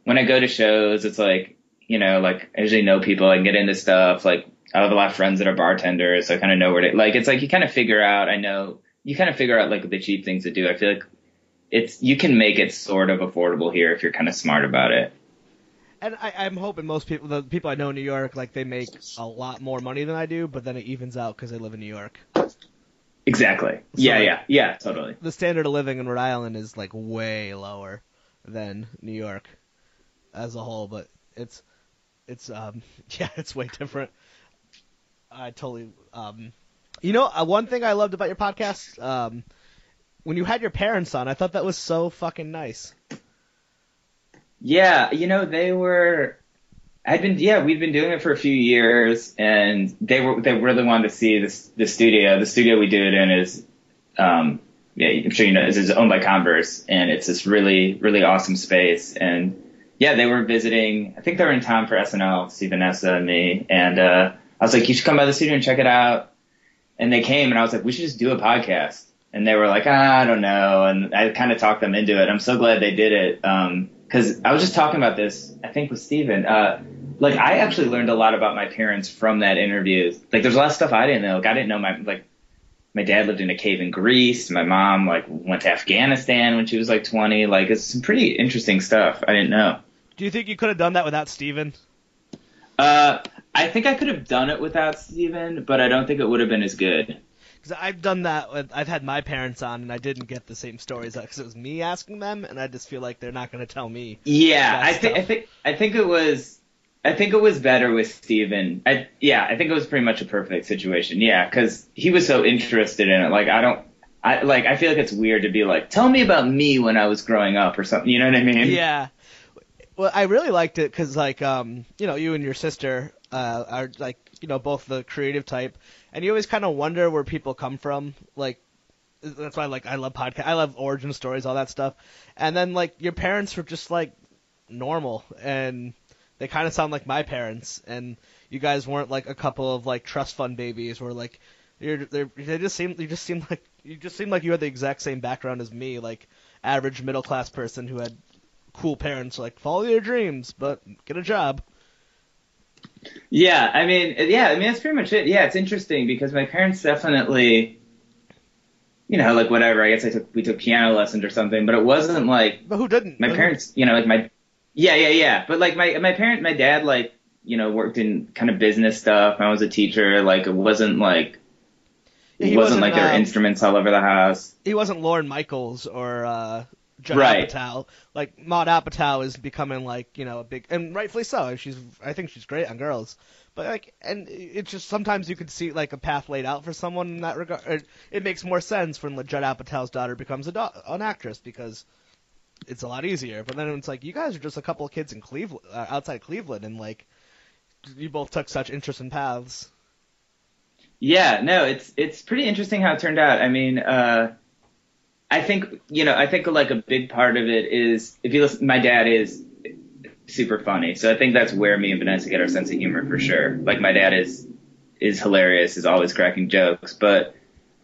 when I go to shows, it's like, you know, like I usually know people, I can get into stuff. Like I have a lot of friends that are bartenders, so I kind of know where to, like, it's like you kind of figure out, I know, you kind of figure out like the cheap things to do. I feel like it's, you can make it sort of affordable here if you're kind of smart about it. And I, I'm hoping most people, the people I know in New York, like they make a lot more money than I do, but then it evens out because they live in New York. Exactly. yeah, like- yeah, yeah, totally. The standard of living in Rhode Island is like way lower than New York as a whole, but it's it's um yeah, it's way different. I totally um you know, uh, one thing I loved about your podcast um when you had your parents on, I thought that was so fucking nice. Yeah, you know, they were. I'd been, yeah, we've been doing it for a few years, and they were, they really wanted to see this, the studio. The studio we do it in is, um, yeah, I'm sure you know, is, is owned by Converse, and it's this really, really awesome space. And yeah, they were visiting. I think they were in town for SNL, see Vanessa and me, and uh, I was like, you should come by the studio and check it out. And they came, and I was like, we should just do a podcast. And they were like, ah, I don't know. And I kind of talked them into it. I'm so glad they did it. Um, cause I was just talking about this, I think with Steven. Uh, like I actually learned a lot about my parents from that interview. Like there's a lot of stuff I didn't know. Like I didn't know my, like, my dad lived in a cave in Greece. My mom, like, went to Afghanistan when she was like 20. Like it's some pretty interesting stuff I didn't know. Do you think you could have done that without Steven? Uh, I think I could have done it without Steven, but I don't think it would have been as good. Because I've done that. With, I've had my parents on, and I didn't get the same stories because it was me asking them, and I just feel like they're not going to tell me. Yeah, I think I think I think it was I think it was better with Steven. I yeah, I think it was pretty much a perfect situation. Yeah, cuz he was so interested in it. Like I don't I like I feel like it's weird to be like, "Tell me about me when I was growing up" or something. You know what I mean? Yeah. Well, I really liked it because, like, um, you know, you and your sister uh, are like, you know, both the creative type, and you always kind of wonder where people come from. Like, that's why, like, I love podcast. I love origin stories, all that stuff. And then, like, your parents were just like normal, and they kind of sound like my parents. And you guys weren't like a couple of like trust fund babies, where like you're they just seem you just seem like you just seem like you had the exact same background as me, like average middle class person who had cool parents like follow your dreams but get a job. Yeah, I mean, yeah, I mean that's pretty much it. Yeah, it's interesting because my parents definitely you know, like whatever. I guess I took we took piano lessons or something, but it wasn't like But who didn't? my parents, you know, like my, yeah, yeah, yeah. But like my, my parent, my dad, like, you know, worked in kind of business stuff. I was a teacher. Like, it wasn't like, it he wasn't, wasn't, like there were um, instruments all over the house. he wasn't Lorne Michaels or uh Judd Right. Apatow. Like Maude Apatow is becoming like, you know, a big and rightfully so. She's I think she's great on girls. But like and it's just sometimes you could see like a path laid out for someone in that regard. It, makes more sense when Judd Apatow's daughter becomes a do- an actress because it's a lot easier. But then it's like you guys are just a couple of kids in Cleveland, uh, outside Cleveland, and like you both took such interesting paths. Yeah, no, it's it's pretty interesting how it turned out. I mean, uh, I think you know, I think like a big part of it is if you listen, my dad is super funny, so I think that's where me and Vanessa get our sense of humor for sure. Like my dad is is hilarious, is always cracking jokes, but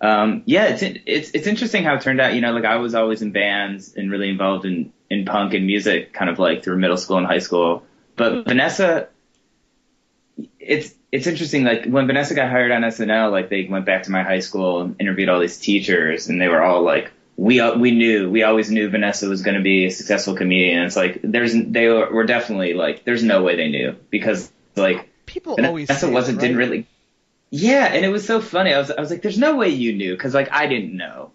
um, yeah, it's it's it's interesting how it turned out. You know, like I was always in bands and really involved in in punk and music, kind of like through middle school and high school. But Vanessa, it's it's interesting. Like when Vanessa got hired on SNL, like they went back to my high school and interviewed all these teachers, and they were all like, "We uh, we knew, we always knew Vanessa was going to be a successful comedian." It's like there's they were definitely like there's no way they knew because like people Vanessa always say wasn't it, right? didn't really. Yeah, and it was so funny. I was I was like, "There's no way you knew," because like I didn't know.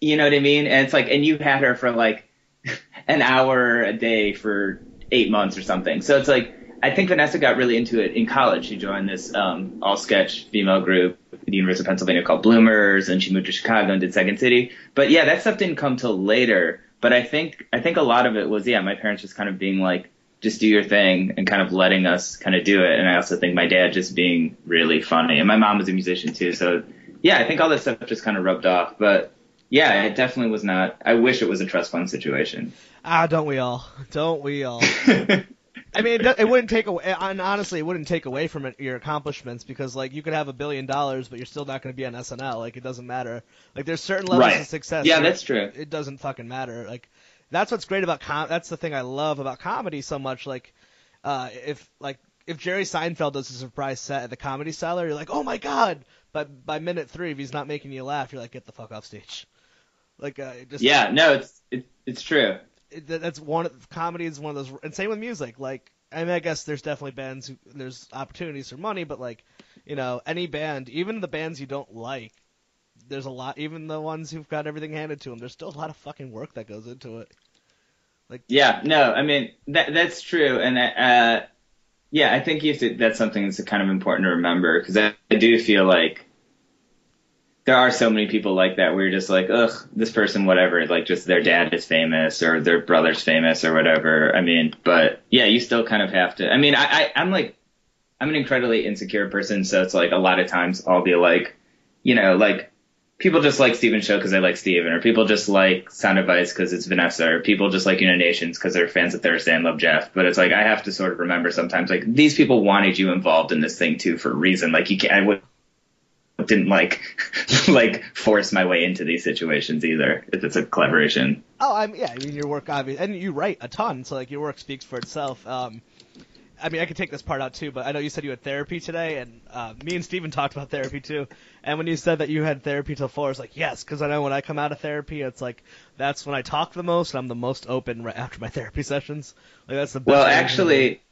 You know what I mean? And it's like, and you had her for like an hour a day for eight months or something. So it's like, I think Vanessa got really into it in college. She joined this um, all sketch female group at the University of Pennsylvania called Bloomers, and she moved to Chicago and did Second City. But yeah, that stuff didn't come till later. But I think I think a lot of it was yeah, my parents just kind of being like, just do your thing and kind of letting us kind of do it. And I also think my dad just being really funny, and my mom was a musician too. So yeah, I think all this stuff just kind of rubbed off. But yeah, it definitely was not. I wish it was a trust fund situation. Ah, don't we all? Don't we all? I mean, it, it wouldn't take away, and honestly, it wouldn't take away from it, your accomplishments because, like, you could have a billion dollars, but you're still not going to be on SNL. Like, it doesn't matter. Like, there's certain levels Right. of success. Yeah, that's true. It doesn't fucking matter. Like, that's what's great about com. That's the thing I love about comedy so much. Like, uh, if like if Jerry Seinfeld does a surprise set at the Comedy Cellar, you're like, oh my god. But by minute three, if he's not making you laugh, you're like, get the fuck off stage. Like, uh, just Yeah, no, it's it, it's true. That's one of comedy is one of those and same with music like I mean I guess there's definitely bands who there's opportunities for money but like you know any band even the bands you don't like there's a lot even the ones who've got everything handed to them there's still a lot of fucking work that goes into it like Yeah, no, I mean that that's true, and uh, yeah, I think you have to. That's something that's kind of important to remember because I, I do feel like there are so many people like that where you're just like, ugh, this person, whatever, like just their dad is famous or their brother's famous or whatever. I mean, but yeah, you still kind of have to. I mean, I, I I'm like, I'm an incredibly insecure person, so it's like a lot of times I'll be like, you know, like people just like Steven Show because they like Steven, or people just like Sound Advice because it's Vanessa, or people just like United Nations because they're fans of Thursday and love Geoff. But it's like I have to sort of remember sometimes like these people wanted you involved in this thing too for a reason. Like you can't, I would didn't like like force my way into these situations either. If it's a collaboration. oh I'm yeah I mean your work obviously and you write a ton so like your work speaks for itself um I mean, I could take this part out too, but I know you said you had therapy today, and uh, me and Steven talked about therapy too. And when you said that you had therapy till four, I was like, yes, because I know when I come out of therapy, it's like that's when I talk the most, and I'm the most open right after my therapy sessions. Like that's the best. Well, way to do it. actually,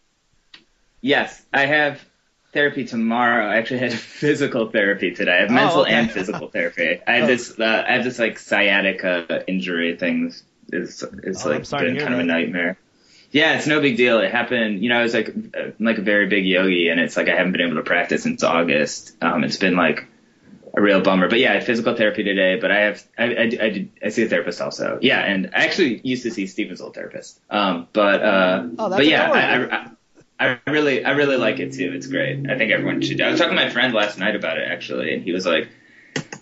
yes, I have therapy tomorrow. I actually had physical therapy today. I have Oh, mental okay. and physical therapy. I have Oh. this, uh, I have this like sciatica injury thing. Is is Oh, like been kind of a nightmare. Yeah, it's no big deal. It happened. You know, I was like uh, like a very big yogi, and it's like I haven't been able to practice since August. Um, it's been like a real bummer. But yeah, I had physical therapy today. But I have I I, I, did, I see a therapist also. Yeah, and I actually used to see Steven's old therapist. Um, but uh, Oh, that's but yeah. I, really I really like it too. It's great. I think everyone should. I was talking to my friend last night about it actually, and he was like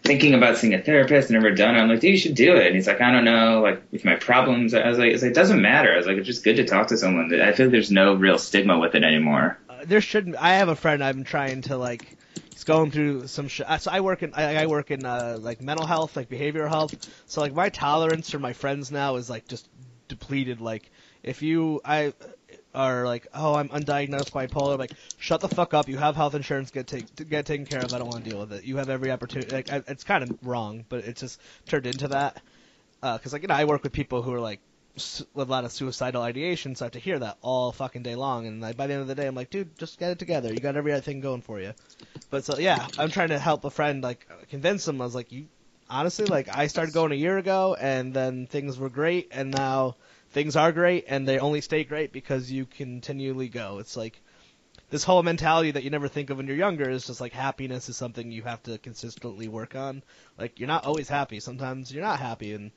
thinking about seeing a therapist. And never done it. I'm like, dude, you should do it. And he's like, I don't know, like with my problems. I was like, like, it doesn't matter. I was like, it's just good to talk to someone. I feel like there's no real stigma with it anymore. Uh, there shouldn't. I have a friend. I'm trying to like. He's going through some. Sh- uh, so I work in. I, I work in uh, like mental health, like behavioral health. So like my tolerance for my friends now is like just depleted. Like if you I are like, oh, I'm undiagnosed bipolar. Like, shut the fuck up. You have health insurance. Get take get taken care of. I don't want to deal with it. You have every opportunity. Like I, it's kind of wrong, but it's just turned into that. Uh, because like you know, I work with people who are like with a lot of suicidal ideation, so I have to hear that all fucking day long. And like, by the end of the day, I'm like, dude, just get it together. You got everything going for you. But so yeah, I'm trying to help a friend like convince him. I was like, you honestly like I started going a year ago, and then things were great, and now things are great, and they only stay great because you continually go. It's like this whole mentality that you never think of when you're younger is just like happiness is something you have to consistently work on. Like you're not always happy. Sometimes you're not happy, and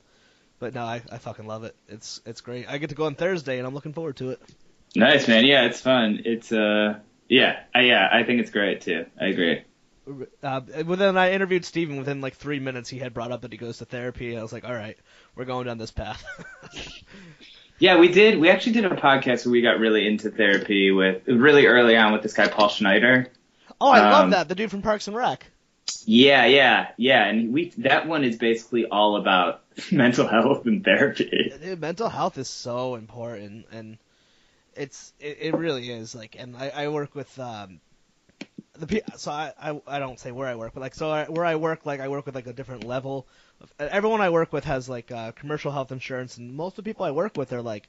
But no, I, I fucking love it. It's it's great. I get to go on Thursday, and I'm looking forward to it. Nice, man. Yeah, it's fun. It's uh, yeah, I, yeah, I think it's great too. I agree. Uh, within I interviewed Steven within like three minutes, he had brought up that he goes to therapy. I was like, all right, we're going down this path. Yeah, we did. We actually did a podcast where we got really into therapy with really early on with this guy Paul Schneider. oh, I love Um, that. The dude from Parks and Rec. Yeah, yeah, yeah, and we that one is basically all about mental health and therapy. Dude, mental health is so important, and it's it, it really is. Like, and I, I work with um the so I, I I don't say where I work, but like so I, where I work, like I work with like a different level. Of, everyone I work with has like uh, commercial health insurance, and most of the people I work with are like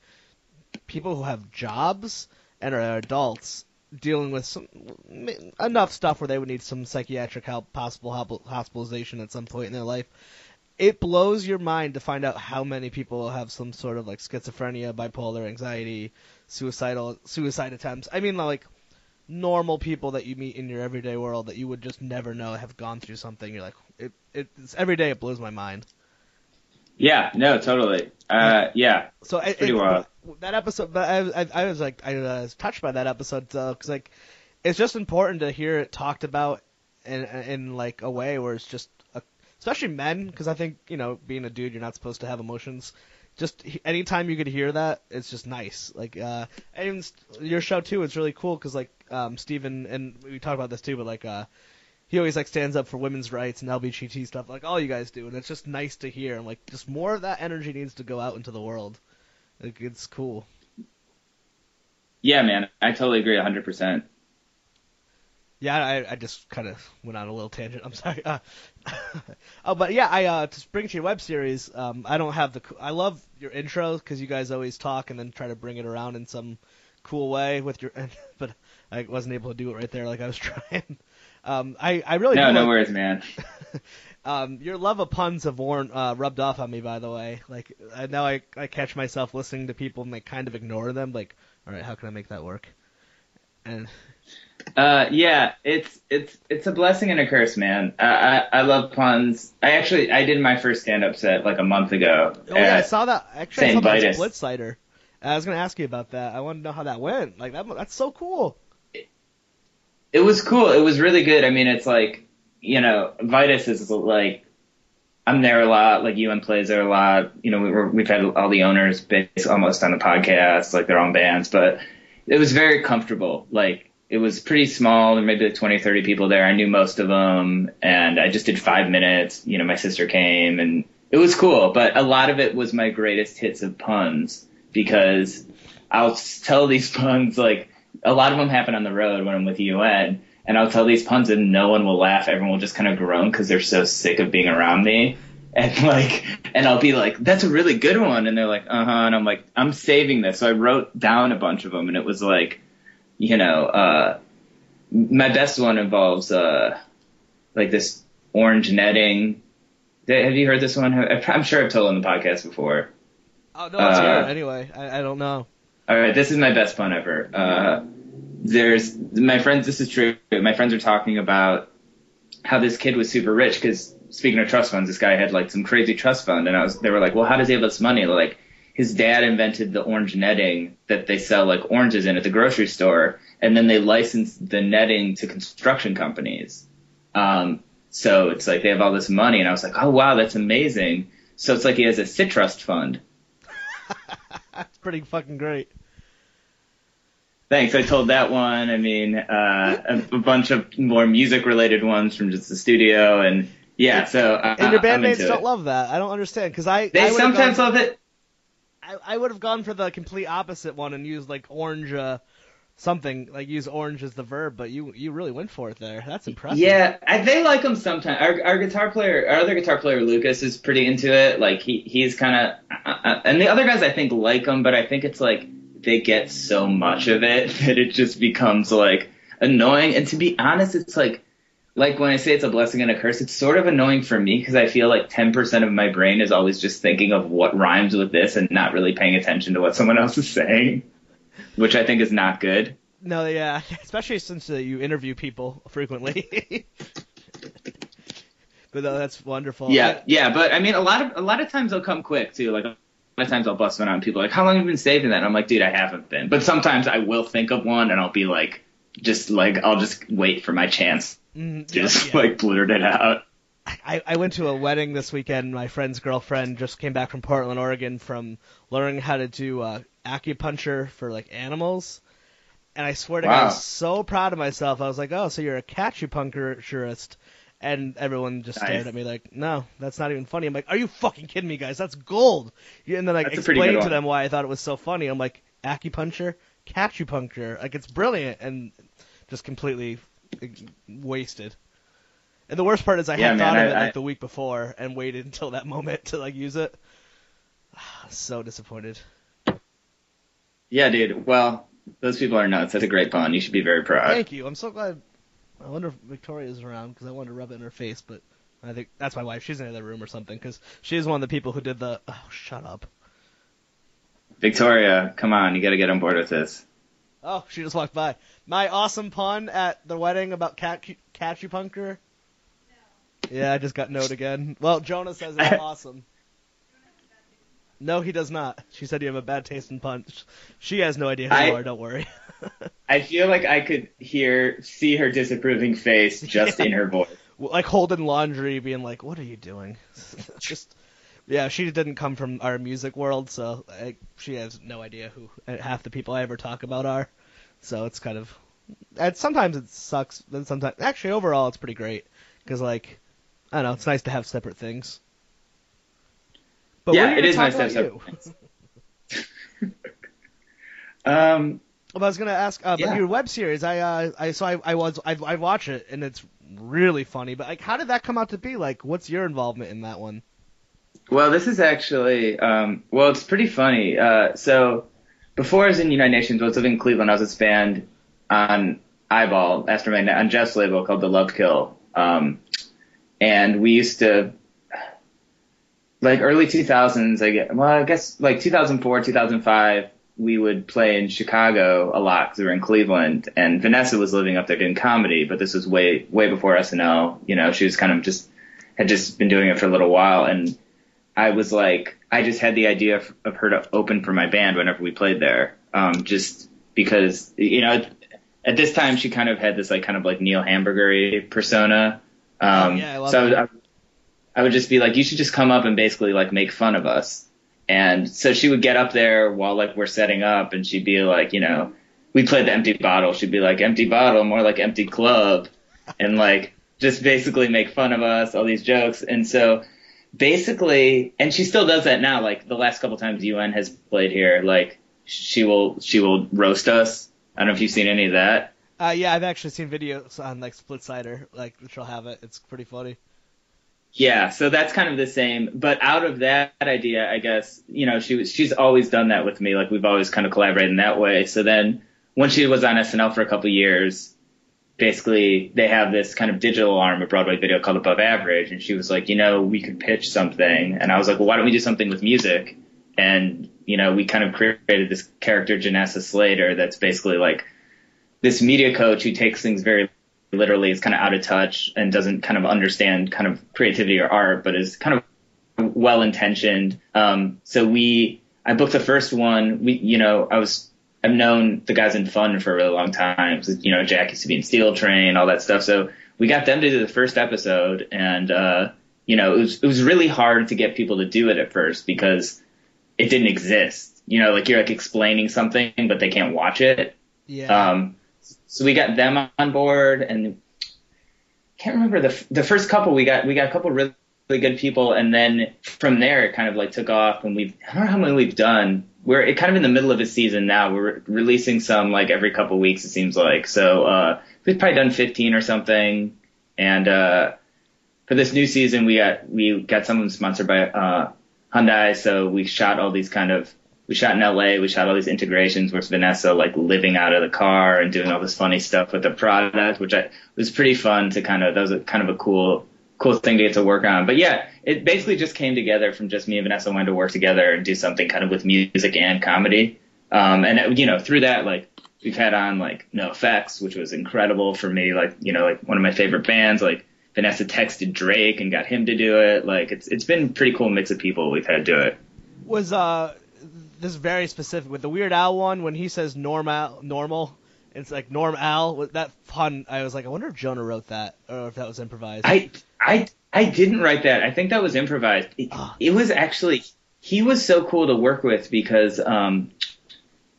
people who have jobs and are adults dealing with some enough stuff where they would need some psychiatric help, possible hospitalization at some point in their life. It blows your mind to find out how many people have some sort of like schizophrenia, bipolar, anxiety, suicidal suicide attempts. I mean like normal people that you meet in your everyday world that you would just never know have gone through something. You're like it, it it's every day it blows my mind. Yeah, no, totally. Uh, yeah, So I, pretty it- wild. that episode, but I, I, I was like, I was touched by that episode because like, it's just important to hear it talked about in in like a way where it's just, a, especially men, because I think you know, being a dude, you're not supposed to have emotions. Just anytime you could hear that, it's just nice. Like, uh, and your show too, it's really cool because like, um, Steven, and we talked about this too, but like, uh, he always like stands up for women's rights and LGBT stuff, like all you guys do, and it's just nice to hear. And like, just more of that energy needs to go out into the world. Like, it's cool. yeah, man, I totally agree, 100%. Yeah, I, I just kind of went on a little tangent. I'm sorry. Uh, oh, but yeah, I uh, to bring to your web series. Um, I don't have the. I love your intro because you guys always talk and then try to bring it around in some cool way with your. But I wasn't able to do it right there like I was trying. Um, I I really No, no like- worries, man. Um, your love of puns have worn uh, rubbed off on me, by the way. Like uh, now, I I catch myself listening to people and like kind of ignore them. Like, all right, how can I make that work? And Uh, yeah, it's it's it's a blessing and a curse, man. I I, I love puns. I actually I did my first stand up set like a month ago. oh yeah, I saw that. Actually, I saw St. that Vitus. Splitsider. I was gonna ask you about that. I wanted to know how that went. Like that, that's so cool. it was cool. It was really good. I mean, it's like, you know, Vitus is like, I'm there a lot. Like UN plays there a lot. You know, we were, we've had all the owners based almost on the podcast, like their own bands, but it was very comfortable. Like it was pretty small. There may be like 20, 30 people there. I knew most of them and I just did five minutes. You know, my sister came and it was cool, but a lot of it was my greatest hits of puns because I'll tell these puns like a lot of them happen on the road when I'm with you, UN, and I'll tell these puns and no one will laugh. Everyone will just kind of groan because they're so sick of being around me. And like, and I'll be like, "That's a really good one," and they're like, "Uh huh," and I'm like, "I'm saving this." So I wrote down a bunch of them, and it was like, you know, uh, my best one involves uh, like this orange netting. Have you heard this one? I'm sure I've told on the podcast before. Oh no, let's Uh, it anyway. I, I don't know. All right, this is my best pun ever. Uh, there's my friends. This is true. My friends are talking about how this kid was super rich because speaking of trust funds, this guy had like some crazy trust fund, and I was. They were like, "Well, how does he have this money?" Like, his dad invented the orange netting that they sell like oranges in at the grocery store, and then they licensed the netting to construction companies. Um, so it's like they have all this money, and I was like, "Oh wow, that's amazing." So it's like he has a citrust fund. That's pretty fucking great. Thanks. I told that one. I mean, uh, a, a bunch of more music related ones from just the studio, and yeah. So uh, And your bandmates don't it. love that. I don't understand because I They I sometimes gone, love it. I, I would have gone for the complete opposite one and used like orange uh, something like use orange as the verb, but you you really went for it there. That's impressive. Yeah, I, they like them sometimes. Our, our guitar player, our other guitar player, Lucas, is pretty into it. Like he he's kind of, uh, uh, and the other guys I think like them, but I think it's like they get so much of it that it just becomes like annoying. And to be honest, it's like like when I say it's a blessing and a curse, it's sort of annoying for me because I feel like 10% of my brain is always just thinking of what rhymes with this and not really paying attention to what someone else is saying, which I think is not good. No, yeah, especially since uh, you interview people frequently. But no, that's wonderful. Yeah, yeah, but I mean, a lot of a lot of times they'll come quick too. Like a lot of times I'll bust one out, and people are like, "How long have you been saving that?" And I'm like, "Dude, I haven't been." But sometimes I will think of one, and I'll be like, just like I'll just wait for my chance, Mm, just yeah. like blurted it out. I, I went to a wedding this weekend. My friend's girlfriend just came back from Portland, Oregon, from learning how to do uh, acupuncture for like animals. And I swear to God, I Wow. was so proud of myself. I was like, "Oh, so you're a catchupuncturist?" And everyone just stared at me like, "No, that's not even funny." I'm like, "Are you fucking kidding me, guys? That's gold." And then I That's a pretty good explained to them why I thought it was so funny. I'm like, "Acupuncture, catchupuncture, like it's brilliant," and just completely like, wasted. And the worst part is I Yeah, had man, thought of I- it like I- the week before and waited until that moment to like use it. so disappointed. Yeah, dude. Well, those people are nuts. That's a great pun. You should be very proud. Thank you. I'm so glad. I wonder if Victoria's around because I wanted to rub it in her face, but I think that's my wife. She's in the other room or something because she's one of the people who did the. Oh, shut up. Victoria, come on, you got to get on board with this. Oh, she just walked by. My awesome pun at the wedding about cat catchupuncture. Yeah, I just got note again. Well, Jonah says it's awesome. No, he does not. She said you have a bad taste in puns. She has no idea who you I- are. Don't worry. I feel like I could hear, see her disapproving face just in her voice. like holding laundry, being like, "What are you doing?" Just, yeah, she didn't come from our music world, so I, she has no idea who half the people I ever talk about are. So it's kind of, and sometimes it sucks. Then sometimes, actually, overall, it's pretty great because like, I don't know, it's nice to have separate things. But Yeah, it is nice to have separate. Um, Well, I was gonna ask, uh, Yeah. your web series, I, uh, I, so I, I was, I, I watch it, and it's really funny. But like, how did that come out to be? Like, what's your involvement in that one? Well, this is actually, um, well, it's pretty funny. Uh, so before I was in the United Nations, I was living in Cleveland. I was this band on Eyeball, after my, on Geoff's label called The Love Kill. Um, and we used to, like early 2000s, I get, well, I guess like 2004, 2005, we would play in Chicago a lot because we were in Cleveland and Vanessa was living up there doing comedy, but this was way, way before SNL. You know, she was kind of just, had just been doing it for a little while and I was like, I just had the idea of, of her to open for my band whenever we played there. Um, just because, you know, at, at this time she kind of had this like kind of like Neil Hamburgery persona. Um, Oh, yeah, I love so I would. I would just be like, you should just come up and basically like make fun of us. And so she would get up there while like we're setting up and she'd be like, you know, we played the empty bottle. She'd be like, empty bottle, more like empty club. And like, just basically make fun of us, all these jokes. And so basically, and she still does that now. Like the last couple times UN has played here, like she will, she will roast us. I don't know if you've seen any of that. Uh, yeah, I've actually seen videos on like Splitsider, like she'll have it. It's pretty funny. Yeah, so that's kind of the same. But out of that idea, I guess, you know, she was she's always done that with me. Like we've always kind of collaborated in that way. So then when she was on SNL for a couple years, basically they have this kind of digital arm of Broadway video called Above Average, and she was like, you know, we could pitch something, and I was like, well, why don't we do something with music? And you know, we kind of created this character, Janessa Slater, that's basically like this media coach who takes things very literally is kind of out of touch and doesn't kind of understand kind of creativity or art, but is kind of well intentioned. Um, so we, I booked the first one. We, you know, I was, I've known the guys in Fun for a really long time. So, you know, Jack used to be in Steel Train, all that stuff. So we got them to do the first episode, and uh, you know, it was it was really hard to get people to do it at first because it didn't exist. You know, like you're like explaining something, but they can't watch it. Yeah. Um, so we got them on board, and can't remember the the first couple. We got we got a couple really, really good people, and then from there it kind of like took off. And we've I don't know how many we've done. We're kind of in the middle of a season now. We're releasing some like every couple weeks. It seems like so. Uh, we've probably done 15 or something, and uh, for this new season, we got we got some of them sponsored by uh, Hyundai. So we shot all these kind of we shot in LA. We shot all these integrations with Vanessa, like living out of the car and doing all this funny stuff with the product, which I was pretty fun to kind of. That was a, kind of a cool, cool thing to get to work on. But yeah, it basically just came together from just me and Vanessa wanting to work together and do something kind of with music and comedy. Um, and you know, through that, like we've had on like NOFX, which was incredible for me. Like you know, like one of my favorite bands. Like Vanessa texted Drake and got him to do it. Like it's it's been a pretty cool mix of people we've had do it. Was uh this is very specific with the Weird Al one when he says normal normal it's like Norm Al that pun I was like I wonder if Jonah wrote that or if that was improvised. I I I didn't write that. I think that was improvised. It, Ah. it was actually he was so cool to work with because um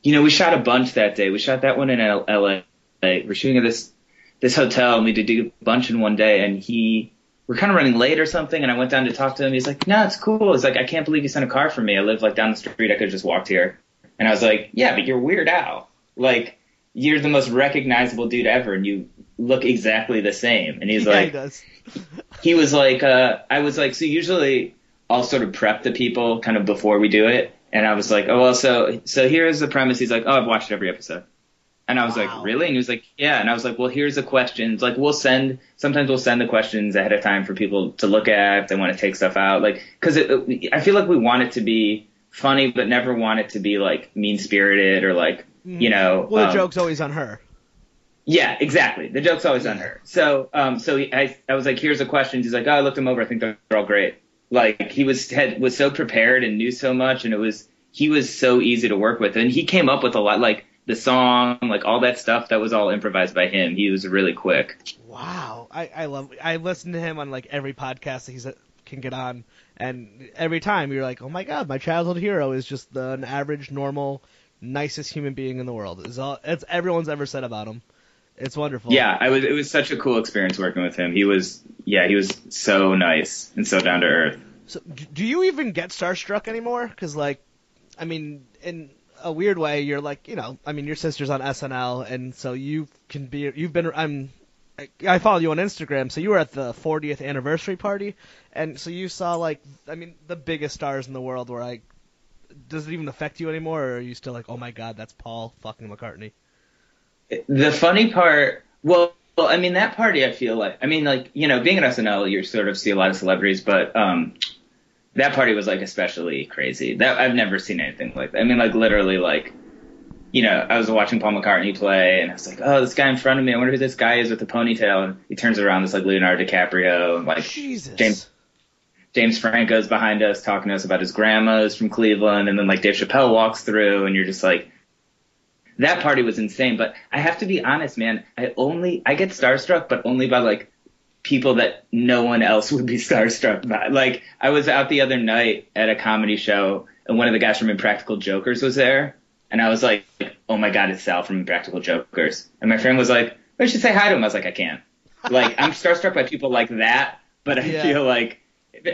you know we shot a bunch that day. We shot that one in L- L.A. We're shooting at this this hotel and we did do a bunch in one day and he we're kind of running late or something and I went down to talk to him. He's like, "No, it's cool." He's like, "I can't believe you sent a car for me. I live like down the street. I could have just walked here." And I was like, "Yeah, but you're Weird Al. Like you're the most recognizable dude ever and you look exactly the same." And he's yeah, like he does. He was like, uh, I was like, so usually I'll sort of prep the people kind of before we do it. And I was like, oh, well, so, so here's the premise. He's like, oh, I've watched every episode. And I was Wow. like, really? And he was like, yeah. And I was like, well, here's the questions. Like, we'll send, sometimes we'll send the questions ahead of time for people to look at if they want to take stuff out. Like, cause it, it- I feel like we want it to be funny, but never want it to be like mean spirited or like, you know. Well, the um, joke's always on her. Yeah, exactly. The joke's always on her. So, um, so he, I, I was like, here's the questions. He's like, oh, I looked them over. I think they're all great. Like he was had was so prepared and knew so much, and it was he was so easy to work with, and he came up with a lot, like the song, like all that stuff. That was all improvised by him. He was really quick. Wow, I, I love. I listen to him on like every podcast that he's can get on, and every time you're like, oh my god, my childhood hero is just the, an average, normal, nicest human being in the world. Is all it's everyone's ever said about him. It's wonderful. Yeah, I was. It was such a cool experience working with him. He was, yeah, he was so nice and so down to earth. So, do you even get starstruck anymore? Because like, I mean, in a weird way, you're like, you know, I mean, your sister's on SNL, and so you can be. You've been. I'm. I- follow you on Instagram, so you were at the 40th anniversary party, and so you saw like, I mean, the biggest stars in the world. Where like, does it even affect you anymore, or are you still like, oh my god, that's Paul fucking McCartney? The funny part, well, well, I mean that party. I feel like, I mean, like you know, being at SNL, you sort of see a lot of celebrities, but um, that party was like especially crazy. That I've never seen anything like that. I mean, like literally, like you know, I was watching Paul McCartney play, and I was like, oh, this guy in front of me. I wonder who this guy is with the ponytail. And he turns around, it's like Leonardo DiCaprio, and like Jesus. James- James Franco's behind us talking to us about his grandmas from Cleveland, and then like Dave Chappelle walks through, and you're just like, that party was insane. But I have to be honest, man. I only I get starstruck, but only by like people that no one else would be starstruck by. Like I was out the other night at a comedy show, and one of the guys from Impractical Jokers was there, and I was like, oh my god, it's Sal from Impractical Jokers, and my friend was like, I should say hi to him. I was like, I can't. Like I'm starstruck by people like that, but I Yeah. feel like.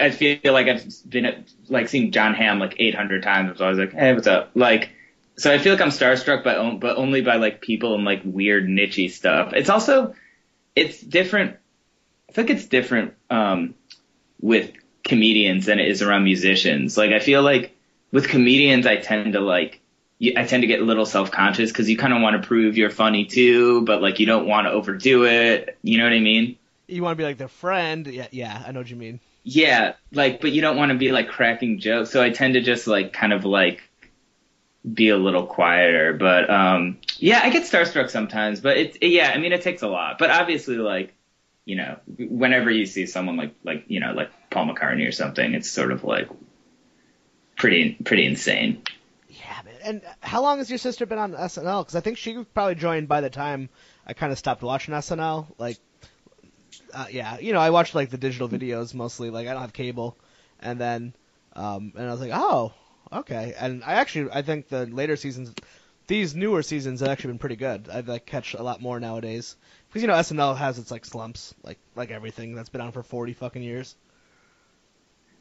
I feel like I've been at, like seen Jon Hamm like 800 times. So I was like, hey, what's up? Like, so I feel like I'm starstruck by, but only by like people and like weird nichey stuff. It's also, it's different. I feel like it's different, um, with comedians than it is around musicians. Like, I feel like with comedians, I tend to like, you, I tend to get a little self-conscious because you kind of want to prove you're funny too, but like you don't want to overdo it. You know what I mean? You want to be like their friend? Yeah, yeah, I know what you mean. Yeah, like, but you don't want to be like cracking jokes. So I tend to just like kind of like be a little quieter. But um, yeah, I get starstruck sometimes. But it's yeah, I mean, it takes a lot. But obviously, like, you know, whenever you see someone like like you know like Paul McCartney or something, it's sort of like pretty pretty insane. Yeah. And how long has your sister been on SNL? Because I think she probably joined by the time I kind of stopped watching SNL. Like, uh, yeah, you know, I watched like the digital videos mostly. Like, I don't have cable, and then, um, and I was like, oh, okay. And I actually, I think the later seasons, these newer seasons have actually been pretty good. I like catch a lot more nowadays because you know SNL has its like slumps, like like everything that's been on for forty fucking years.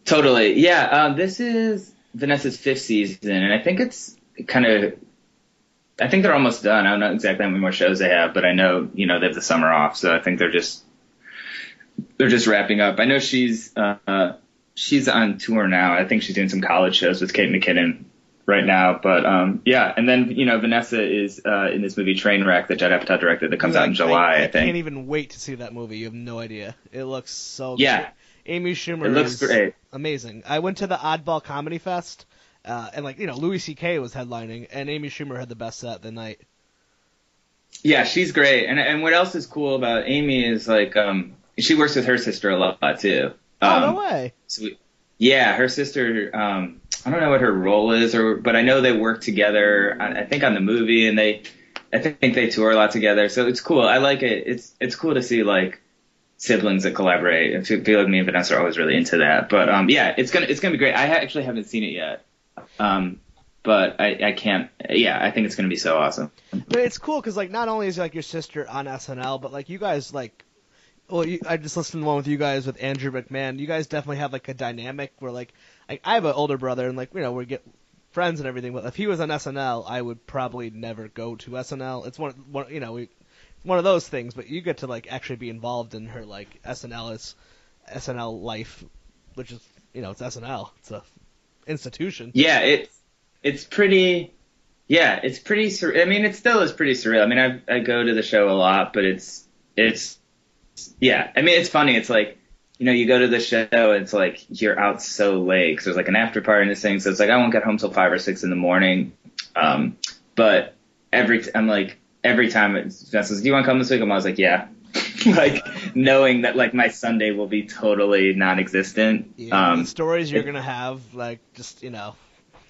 Totally. Yeah. Um, this is Vanessa's fifth season, and I think it's kind of. I think they're almost done. I don't know exactly how many more shows they have, but I know you know they have the summer off, so I think they're just they're just wrapping up. I know she's uh, she's on tour now. I think she's doing some college shows with Kate McKinnon right now. But um, yeah, and then you know Vanessa is uh, in this movie Trainwreck that Judd Apatow directed that comes out in July. I, think. I, think. can't even wait to see that movie. You have no idea. It looks so Yeah. good. Amy Schumer It looks is great. amazing. I went to the Oddball Comedy Fest, uh, and like you know, Louis C.K. was headlining, and Amy Schumer had the best set the night. Yeah, she's great. And and what else is cool about Amy is like um she works with her sister a lot too. Oh Um, no way! so we- yeah, her sister. Um, I don't know what her role is, or but I know they work together. I, I think on the movie, and they, I think they tour a lot together. So it's cool. I like it. It's it's cool to see like siblings that collaborate. I feel like me and Vanessa are always really into that. But um, yeah, it's gonna it's gonna be great. I actually haven't seen it yet. Um, but I, I can't. Yeah, I think it's gonna be so awesome. But it's cool because like not only is like your sister on SNL, but like you guys like. Well, you, I just listened to one with you guys with Andrew McMahon. You guys definitely have like a dynamic where like, like I have an older brother and like you know we get friends and everything. But if he was on SNL, I would probably never go to SNL. It's one, one you know we, one of those things. But you get to like actually be involved in her like SNL is SNL life, which is you know it's SNL. It's a institution. Yeah, it's it's pretty. Yeah, it's pretty. Sur- I mean, it still is pretty surreal. I mean, I I go to the show a lot, but it's it's yeah. I mean, it's funny. It's like you know, you go to the show, and it's like you're out so late because there's like an after party and this thing. So it's like I won't get home till five or six in the morning. Um, but every t- I'm like every time Vanessa says, "Do you want to come this week?" I'm always like, "Yeah." like knowing that like my Sunday will be totally non-existent. Yeah, Um, the stories you're it- gonna have, like just you know,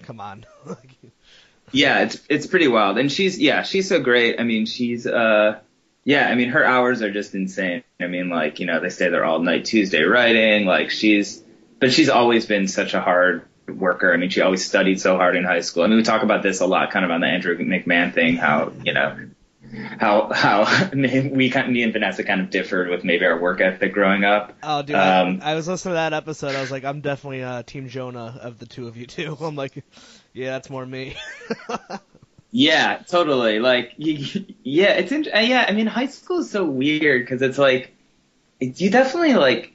come on. Like, Yeah, it's it's pretty wild, and she's yeah, she's so great. I mean, she's uh, yeah, I mean, her hours are just insane. I mean, like you know, they stay there all night Tuesday writing. Like she's, but she's always been such a hard worker. I mean, she always studied so hard in high school. I mean, we talk about this a lot, kind of on the Andrew McMahon thing. How you know, how how we kind me and Vanessa kind of differed with maybe our work ethic growing up. oh, dude, Um, I, I was listening to that episode. I was like, I'm definitely uh, Team Jonah of the two of you two. I'm like, yeah, that's more me. Yeah, totally. Like, yeah, it's in, uh, yeah. I mean, high school is so weird because it's like you definitely like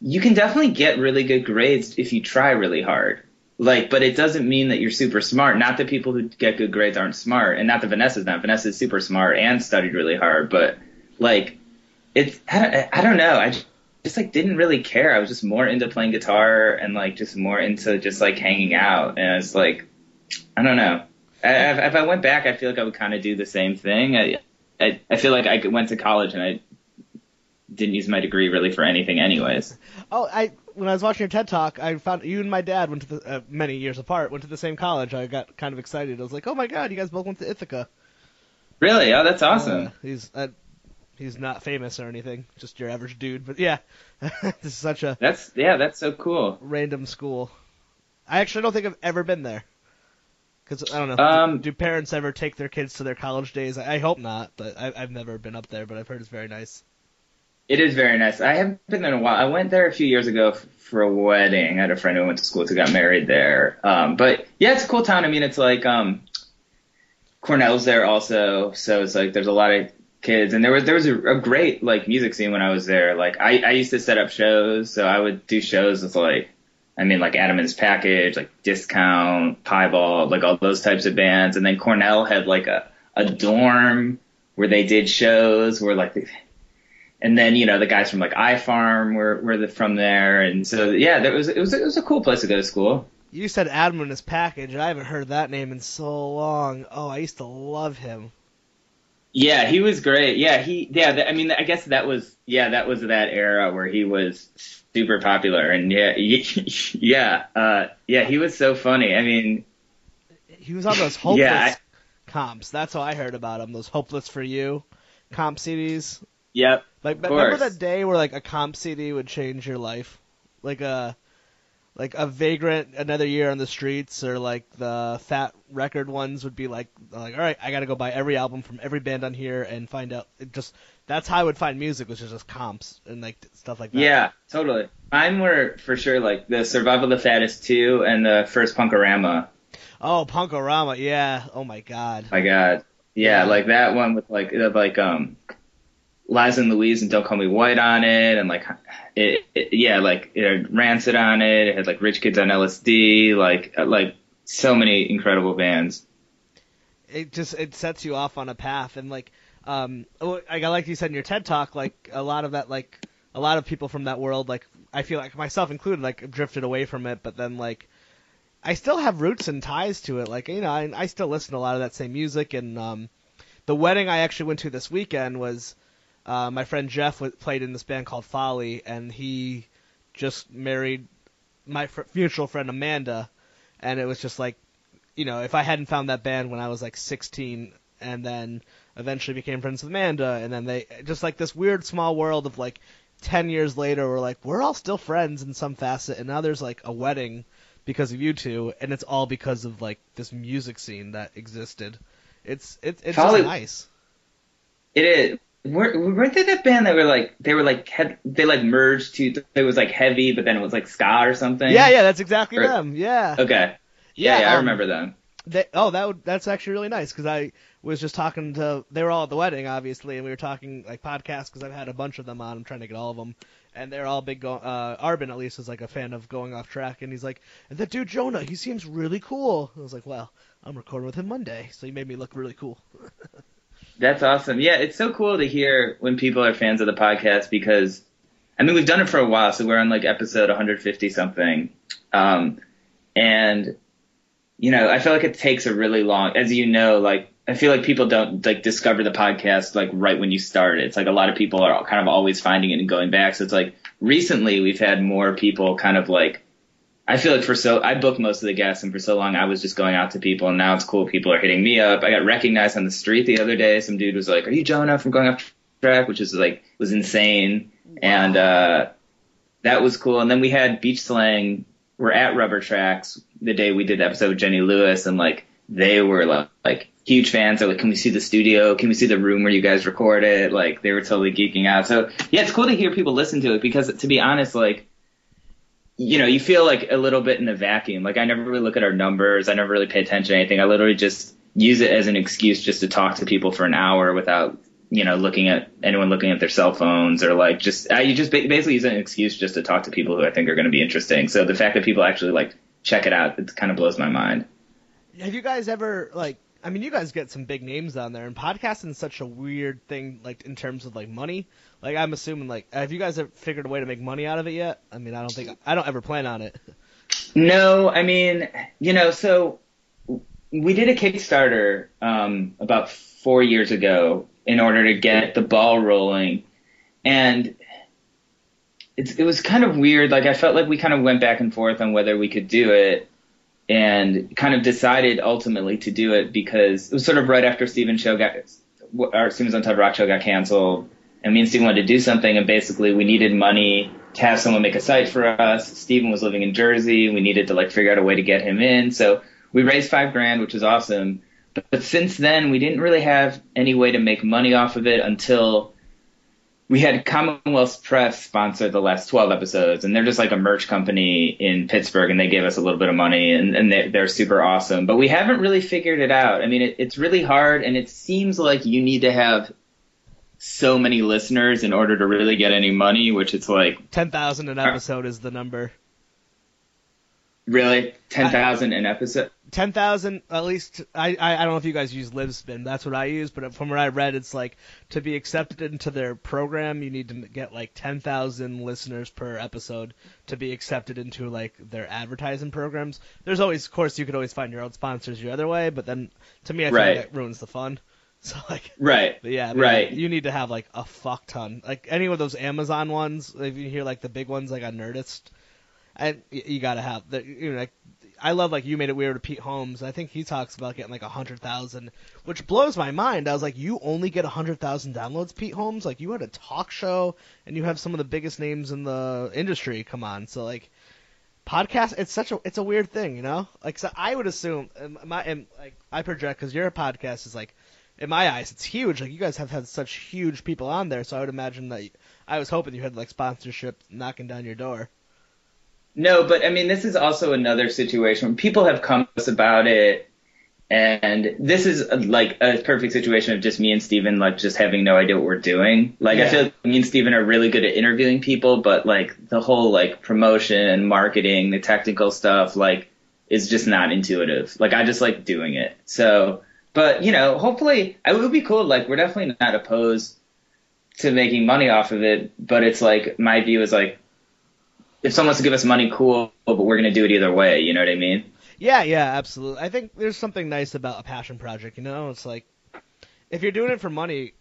you can definitely get really good grades if you try really hard. Like, but it doesn't mean that you're super smart. Not that people who get good grades aren't smart, and not that Vanessa's not. Vanessa's super smart and studied really hard, but like, it's I don't, I don't know. I just, just like didn't really care. I was just more into playing guitar and like just more into just like hanging out, and it's like I don't know. I, if, if I went back, I feel like I would kind of do the same thing. I, I I feel like I went to college and I didn't use my degree really for anything, anyways. oh, I when I was watching your TED talk, I found you and my dad went to the uh, many years apart, went to the same college. I got kind of excited. I was like, oh my god, you guys both went to Ithaca. Really? Oh, that's awesome. Uh, he's uh, he's not famous or anything, just your average dude. But yeah, this is such a That's yeah, that's so cool. random school. I actually don't think I've ever been there. Because I don't know. Um, do, do parents ever take their kids to their college days? I, I hope not, but I, I've never been up there. But I've heard it's very nice. It is very nice. I haven't been there in a while. I went there a few years ago f- for a wedding. I had a friend who went to school who got married there. Um, but yeah, it's a cool town. I mean, it's like um, Cornell's there also, so it's like there's a lot of kids, and there was there was a, a great like music scene when I was there. Like I I used to set up shows, so I would do shows with like. I mean, like Adam and his package, like Discount, Piebald, like all those types of bands. And then Cornell had like a, a dorm where they did shows where like, they, and then, you know, the guys from like iFarm were, were the, from there. And so, yeah, there was, it was, it was a cool place to go to school. You said Adam and his package. I haven't heard that name in so long. Oh, I used to love him. Yeah, he was great. Yeah, he, yeah, th- I mean, I guess that was, yeah, that was that era where he was super popular. And yeah, yeah, uh, yeah, he was so funny. I mean, He was on those hopeless Yeah, I- comps. That's how I heard about him. Those hopeless for you comp CDs. yep. Like, remember course. that day where like a comp CD would change your life, like a like a vagrant another year on the streets, or like the fat record ones would be like like all right, I got to go buy every album from every band on here and find out. It just that's how I would find music, which is just comps and like stuff like that. Yeah, totally. Mine were for sure like the Survival of the Fattest 2 and the first Punkorama. Oh, Punkorama, yeah. Oh my God. My God. Yeah, Yeah. like that one with like like um Liza and Louise and Don't Call Me White on it and like it, it yeah, like it had Rancid on it, it had like Rich Kids on LSD, like uh, like so many incredible bands. it just it sets you off on a path and like um oh, like like you said in your TED talk like a lot of that like a lot of people from that world like I feel like myself included like drifted away from it but then like I still have roots and ties to it like you know I, I still listen to a lot of that same music and um the wedding I actually went to this weekend was uh, my friend Jeff w- played in this band called Folly, and he just married my fr- mutual friend Amanda, and it was just like, you know, if I hadn't found that band when I was like 16, and then eventually became friends with Amanda, and then they just like this weird small world of like. Ten years later, we're like, we're all still friends in some facet, and now there's like a wedding because of you two, and it's all because of like this music scene that existed. It's it's it's Folly- just nice. It is. Weren't, weren't they that band that were like they were like head, they like merged to it was like heavy, but then it was like ska or something. Yeah, yeah, that's exactly Or- them. Yeah. Okay. Yeah, yeah, I um, remember them. They, oh, that would, that's actually really nice because I was just talking to. They were all at the wedding, obviously, and we were talking like podcasts because I've had a bunch of them on. I'm trying to get all of them, and they're all big. Go, uh, Arbin at least is like a fan of going off track, and he's like, "And that dude Jonah, he seems really cool." I was like, "Well, I'm recording with him Monday, so he made me look really cool." That's awesome. Yeah, it's so cool to hear when people are fans of the podcast because, I mean, we've done it for a while, so we're on like episode 150 something, um, and you know, I feel like it takes a really long, as you know, like I feel like people don't like discover the podcast like right when you start. It's like a lot of people are kind of always finding it and going back. So it's like recently we've had more people kind of like I feel like for so I booked most of the guests, and for so long I was just going out to people, and now it's cool. People are hitting me up. I got recognized on the street the other day. Some dude was like, "Are you Jonah from Going Off Track?" Which is like was insane, and uh, that was cool. And then we had Beach Slang. We're at Rubber Tracks the day we did the episode with Jenny Lewis, and like they were like, like huge fans. They're like, "Can we see the studio? Can we see the room where you guys record it?" Like they were totally geeking out. So yeah, it's cool to hear people listen to it because to be honest, like you know, you feel like a little bit in a vacuum. Like I never really look at our numbers. I never really pay attention to anything. I literally just use it as an excuse just to talk to people for an hour without, you know, looking at anyone looking at their cell phones or like just, I you just basically use an excuse just to talk to people who I think are going to be interesting. So the fact that people actually like check it out, it kind of blows my mind. Have you guys ever like? I mean, you guys get some big names on there, and podcasting is such a weird thing, like in terms of like money. Like I'm assuming, like, have you guys ever figured a way to make money out of it yet? I mean, I don't think I don't ever plan on it. No, I mean, you know, so we did a Kickstarter um, about four years ago in order to get the ball rolling, and it's, it was kind of weird. Like I felt like we kind of went back and forth on whether we could do it, and kind of decided ultimately to do it because it was sort of right after Steven's show got, our Steven's on Ted Rock show got canceled, and me and Steven wanted to do something, and basically we needed money to have someone make a site for us. Steven was living in Jersey. And we needed to like figure out a way to get him in. So we raised five grand, which was awesome. But, but since then, we didn't really have any way to make money off of it until we had Commonwealth Press sponsor the last 12 episodes, and they're just like a merch company in Pittsburgh, and they gave us a little bit of money, and, and they, they're super awesome. But we haven't really figured it out. I mean, it, it's really hard, and it seems like you need to have so many listeners in order to really get any money, which it's like, Ten thousand an episode is the number. really? 10,000 an episode? Ten thousand, at least. I, I I don't know if you guys use Libsyn. That's what I use. But from what I read, it's like to be accepted into their program, you need to get like ten thousand listeners per episode to be accepted into like their advertising programs. There's always, of course, you could always find your own sponsors your other way. But then, to me, I Right. like that ruins the fun. So like, Right. but yeah, I mean, Right. You need to have like a fuck ton. Like any of those Amazon ones, if you hear like the big ones like on Nerdist, and you gotta have the you know like I love like you made it weird to Pete Holmes. I think he talks about getting like a hundred thousand, which blows my mind. I was like, you only get a hundred thousand downloads, Pete Holmes. Like you had a talk show and you have some of the biggest names in the industry. Come on, so like podcast it's such a it's a weird thing you know like so i would assume my and like i project because your podcast is like in my eyes it's huge like you guys have had such huge people on there so i would imagine that i was hoping you had like sponsorship knocking down your door No, but I mean, this is also another situation. People have come to us about it, and this is like a perfect situation of just me and Steven, like, just having no idea what we're doing. Like, I feel like me and Steven are really good at interviewing people, but, like, the whole, like, promotion and marketing, the technical stuff, like, is just not intuitive. Like, I just like doing it. So, but, you know, hopefully, it would be cool. Like, we're definitely not opposed to making money off of it, but it's like, my view is like, if someone wants to give us money, cool, but we're gonna do it either way. You know what I mean? yeah yeah absolutely i think there's something nice about a passion project you know it's like if you're doing it for money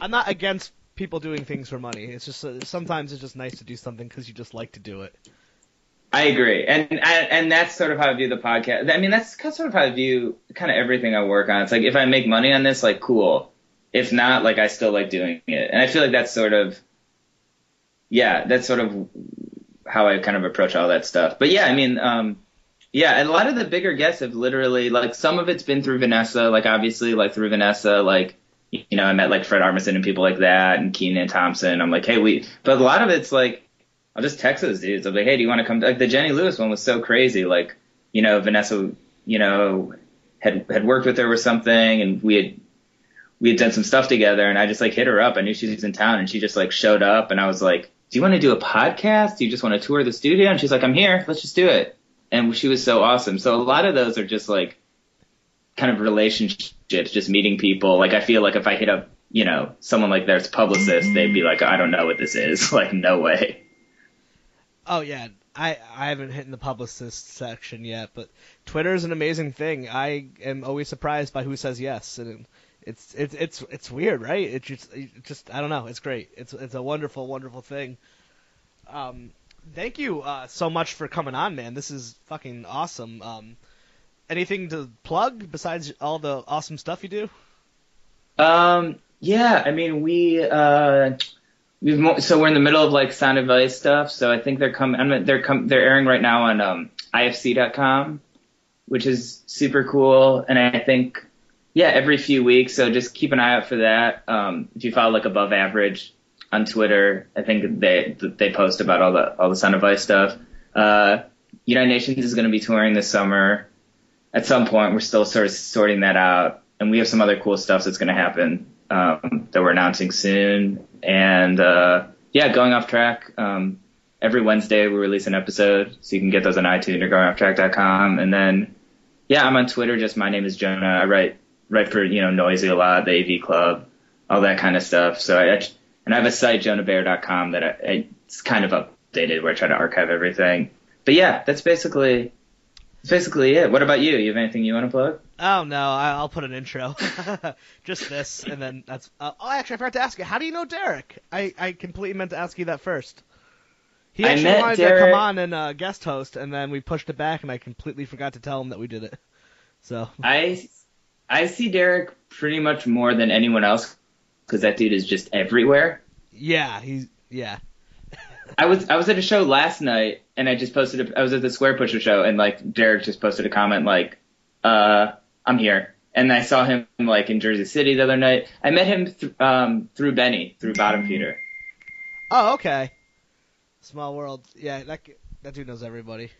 i'm not against people doing things for money. It's just uh, sometimes it's just nice to do something because you just like to do it. I agree, and, and and that's sort of how I view the podcast. I mean, that's sort of how I view kind of everything I work on. It's like if I make money on this, like cool. If not, like I still like doing it, and I feel like that's sort of, yeah, that's sort of how I kind of approach all that stuff. But yeah, I mean, um, yeah, a lot of the bigger guests have literally like some of it's been through Vanessa, like obviously like through Vanessa, like you know I met like Fred Armisen and people like that, and Kenan Thompson. I'm like, hey, we, but a lot of it's like I'll just text those dudes. I'm like, hey, do you want to come? Like the Jenny Lewis one was so crazy. Like, you know, Vanessa, you know, had had worked with her or something, and we had we had done some stuff together, and I just like hit her up. I knew she was in town, and she just like showed up, and I was like, do you want to do a podcast? Do you just want to tour the studio? And she's like, I'm here. Let's just do it. And she was so awesome. So a lot of those are just like kind of relationships, just meeting people. Like I feel like if I hit up, you know, someone like their publicist, they'd be like, I don't know what this is. like no way. Oh yeah, I I haven't hit in the publicist section yet, but Twitter is an amazing thing. I am always surprised by who says yes, and it's it's it's it's weird, right? It just just I don't know. It's great. It's it's a wonderful wonderful thing. Um, thank you uh, so much for coming on, man. This is fucking awesome. Um, anything to plug besides all the awesome stuff you do? Um, yeah, I mean we uh we've mo- so we're in the middle of like Sound Advice stuff. So I think they're coming. They're com- they're airing right now on um, IFC.com, which is super cool. And I think yeah, every few weeks. So just keep an eye out for that. Um, if you follow like Above Average on Twitter, I think they they post about all the all the Sound Advice stuff. Uh, United Nations is going to be touring this summer. At some point, we're still sort of sorting that out, and we have some other cool stuff that's going to happen um, that we're announcing soon. And uh, yeah, going off track. Um, every Wednesday we release an episode, so you can get those on iTunes or goingofftrack.com. And then yeah, I'm on Twitter. Just my name is Jonah. I write write for you know Noisey a lot, the AV Club, all that kind of stuff. So I and I have a site jonahbayer.com that I, it's kind of updated where I try to archive everything. But yeah, that's basically that's basically it. What about you? You have anything you want to plug? Oh no, I'll put an intro, just this, and then that's. Uh, oh, actually, I forgot to ask you. How do you know Derek? I I completely meant to ask you that first. He actually wanted Derek- to come on and uh, guest host, and then we pushed it back, and I completely forgot to tell him that we did it. So I I see Derek pretty much more than anyone else because that dude is just everywhere. yeah, he's yeah. I was I was at a show last night and I just posted a, I was at the Squarepusher show and like Derek just posted a comment like uh I'm here and I saw him like in Jersey City the other night. I met him th- um through Benny through Bottom Feeder. Oh, okay. Small world. Yeah, that that dude knows everybody.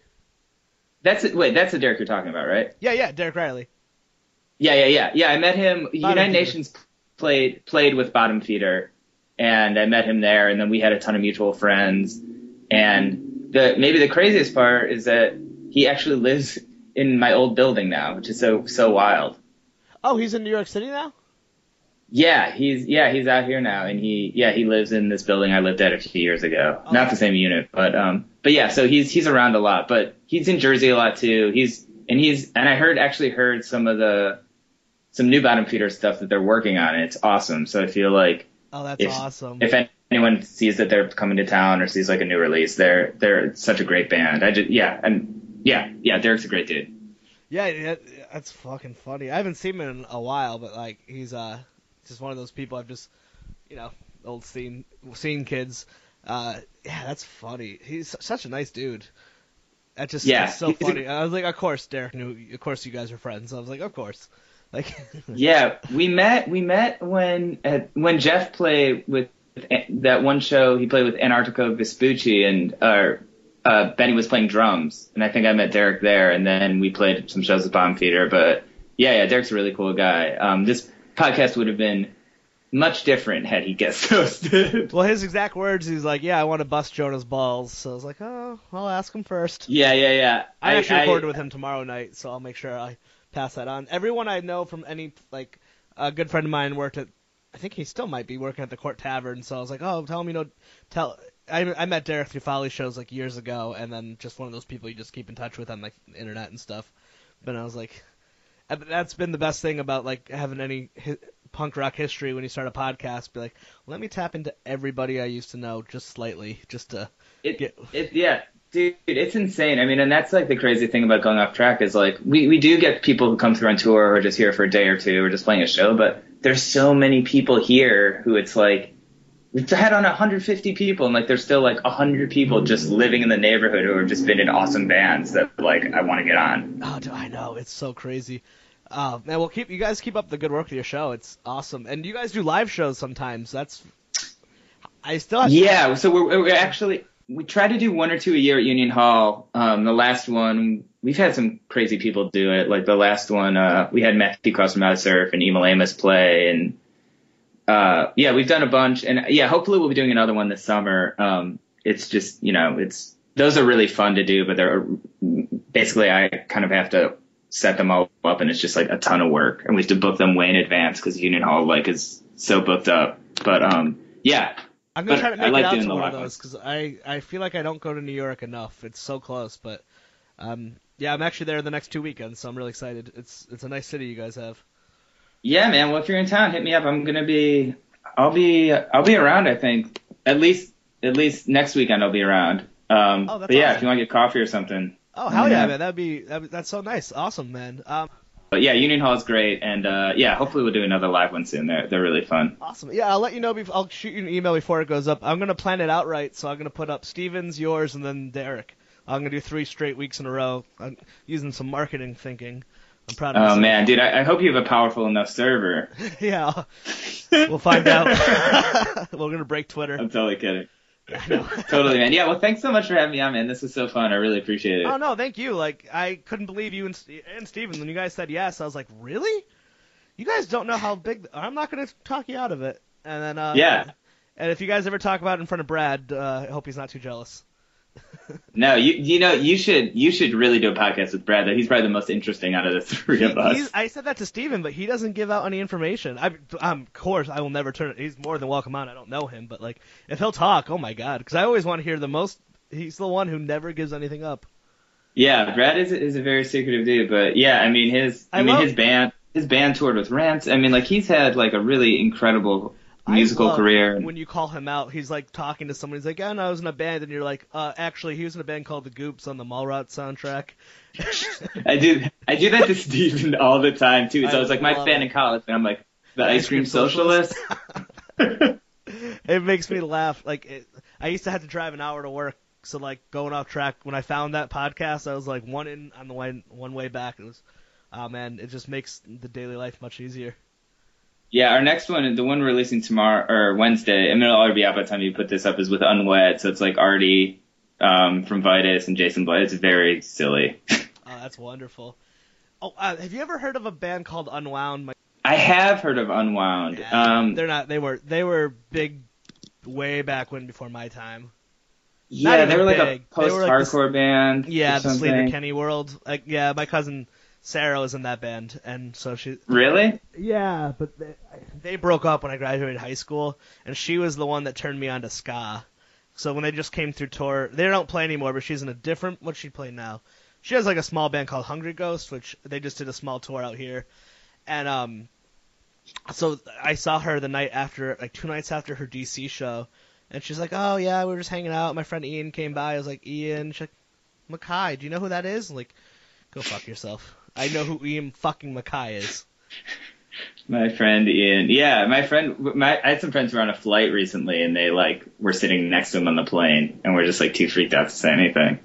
That's it. Wait, that's the Derek you're talking about, right? Yeah, yeah, Derek Riley. Yeah, yeah, yeah, yeah. I met him. United Feeder. Nations played played with Bottom Feeder, and I met him there, and then we had a ton of mutual friends. And the maybe the craziest part is that he actually lives in my old building now, which is so so wild. Oh, he's in New York City now. Yeah, he's yeah he's out here now, and he yeah he lives in this building I lived at a few years ago. Not the same unit, but um but yeah, so he's he's around a lot, but he's in Jersey a lot too. He's and he's and I heard actually heard some of the some new bottom feeder stuff that they're working on. And it's awesome. So I feel like Oh, that's if awesome. if anyone sees that they're coming to town or sees like a new release, they're they're such a great band. I just yeah and yeah yeah Derek's a great dude. Yeah, yeah, that's fucking funny. I haven't seen him in a while, but like he's uh just one of those people I've just you know old scene scene kids. Uh, yeah, that's funny. He's such a nice dude. That just Yeah, so funny. I was like, of course, Derek knew. Of course, you guys are friends. I was like, of course. Like, Yeah, we met. We met when uh, when Jeff played with that one show. He played with Antarctigo Vespucci, and uh, uh, Benny was playing drums, and I think I met Derek there. And then we played some shows with Bomb Feeder. But yeah, yeah, Derek's a really cool guy. Um, this podcast would have been much different had he guest hosted. well, his exact words, he's like, yeah, I want to bust Jonah's balls. So I was like, oh, I'll ask him first. yeah, yeah, yeah. I, actually recorded with him tomorrow night, so I'll make sure I pass that on. Everyone I know from any like a good friend of mine worked at. I think he still might be working at the Court Tavern. So I was like, oh, tell him you know, tell. I I met Derek through Folly shows like years ago, and then just one of those people you just keep in touch with on like the internet and stuff. But I was like, that's been the best thing about like having any hi- punk rock history when you start a podcast. Be like, let me tap into everybody I used to know just slightly, just to It, get. it, yeah, dude, it's insane. I mean, and that's like the crazy thing about going off track is like we we do get people who come through on tour or just here for a day or two or just playing a show, but there's so many people here who it's like we've had on 150 people and like there's still like 100 people just living in the neighborhood who have just been in awesome bands that like I want to get on. Oh, dude, I know it's so crazy. Uh, man, well, keep you guys keep up the good work with your show. It's awesome, and you guys do live shows sometimes. That's I still have Yeah, so we're, we're actually we try to do one or two a year at Union Hall. Um, the last one we've had some crazy people do it. Like the last one, uh, we had Matthew Cross from Out Surf and Emil Amos play, and uh, yeah, we've done a bunch. And yeah, hopefully we'll be doing another one this summer. Um, it's just you know, it's those are really fun to do, but they're basically I kind of have to set them all up, and it's just like a ton of work, and we have to book them way in advance because Union Hall like is so booked up. But um, yeah, I'm gonna But try to I make like it out to one of those because I I feel like I don't go to New York enough. It's so close, but um yeah, I'm actually there the next two weekends, so I'm really excited. It's it's a nice city you guys have. Yeah, man. Well, if you're in town, hit me up. I'm gonna be, I'll be, I'll be around. I think at least, at least next weekend I'll be around. Um, Oh, that's but yeah, awesome. if you want to get coffee or something. Oh hell yeah, Yeah. man! That'd be that'd be that's so nice, awesome, man. Um, But yeah, Union Hall is great, and uh, yeah, hopefully we'll do another live one soon. They're they're really fun. awesome. Yeah, I'll let you know. Before, I'll shoot you an email before it goes up. I'm gonna plan it out right, so I'm gonna put up Stevens, yours, and then Derek. I'm gonna do three straight weeks in a row. I'm using some marketing thinking. I'm proud of Oh myself. man, dude, I, I hope you have a powerful enough server. yeah, we'll find out. We're gonna break Twitter. I'm totally kidding. Totally, man. Yeah, well, thanks so much for having me on, man. This was so fun. I really appreciate it. Oh no, thank you. Like I couldn't believe you and, Ste- and Steven when you guys said yes. I was like, really? You guys don't know how big. I'm not gonna talk you out of it. And then uh, Yeah. And if you guys ever talk about it in front of Brad, uh, I hope he's not too jealous. No, you you know you should you should really do a podcast with Brad. Though he's probably the most interesting out of the three of us. I said that to Steven, but he doesn't give out any information. I, um, of course, I will never turn. He's more than welcome on. I don't know him, but like, if he'll talk, oh my god, because I always want to hear the most. He's the one who never gives anything up. Yeah, Brad is is a very secretive dude, but yeah, I mean his I, I mean love- his band his band toured with Rents. I mean like he's had like a really incredible musical career. When you call him out, he's like talking to someone. He's like, "Yeah, no, I was in a band," and you're like, uh, "Actually, he was in a band called the Goops on the Mallrats soundtrack." I do I do that to Steven all the time too. So I I was like my band it. in college, and I'm like the, The ice cream socialist. it makes me laugh. Like, it, I used to have to drive an hour to work, so like going off track. When I found that podcast, I was like one in on the way one way back. It was, oh man, it just makes the daily life much easier. Yeah, our next one, the one we're releasing tomorrow or Wednesday, and it'll already be out by the time you put this up, is with Unwed. So it's like Artie um, from Vitus and Jason Blood. It's very silly. Oh, that's wonderful. Oh, uh, have you ever heard of a band called Unwound? My, I have heard of Unwound. Um, they're not. They were. They were big, way back when before my time. yeah, they were like a big. They were like this- post-hardcore band. Yeah, the Sleater. Kinney world. Like, yeah, my cousin Sarah was in that band, and so she. Really? Yeah, but they, they broke up when I graduated high school, and she was the one that turned me on to ska. So when they just came through tour, they don't play anymore, but she's in a different. What she play now? She has like a small band called Hungry Ghost, which they just did a small tour out here, and um, so I saw her the night after, like two nights after her DC show, and she's like, "Oh yeah, we were just hanging out. My friend Ian came by. I was like, Ian, she's like, MacKaye, do you know who that is? I'm like, go fuck yourself. I know who Ian fucking MacKaye is. My friend Ian. Yeah, my friend. My I had some friends who were on a flight recently, and they like were sitting next to him on the plane, and we're just like too freaked out to say anything.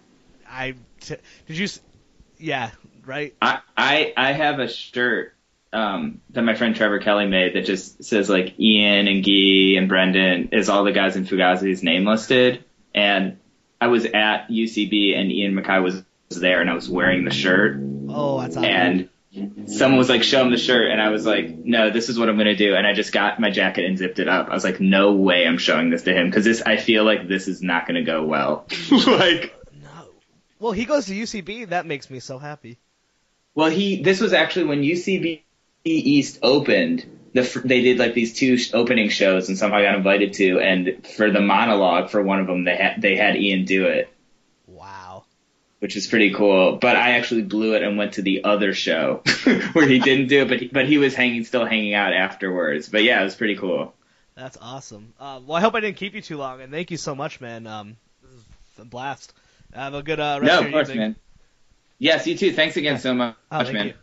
I t- did you? s- Yeah, right. I I I have a shirt um that my friend Trevor Kelly made that just says like Ian and Guy and Brendan is all the guys in Fugazi's name listed, and I was at UCB and Ian MacKaye was there, and I was wearing the shirt, Oh, that's awesome. and someone was like, show him the shirt. And I was like, no, this is what I'm going to do. And I just got my jacket and zipped it up. I was like, no way I'm showing this to him. Cause this, I feel like this is not going to go well. like, no. Well, he goes to UCB. That makes me so happy. well, he, this was actually when UCB East opened. The, they did like these two sh- opening shows and somehow I got invited to. And for the monologue for one of them, they had, they had Ian do it. Which is pretty cool. But I actually blew it and went to the other show where he didn't do it, but he, but he was hanging, still hanging out afterwards. But yeah, it was pretty cool. That's awesome. Uh, well, I hope I didn't keep you too long, and thank you so much, man. Um, this is a blast. Have a good uh, rest No, of of your course, evening. man. Yes, you too. Thanks again so much, Oh, man. you.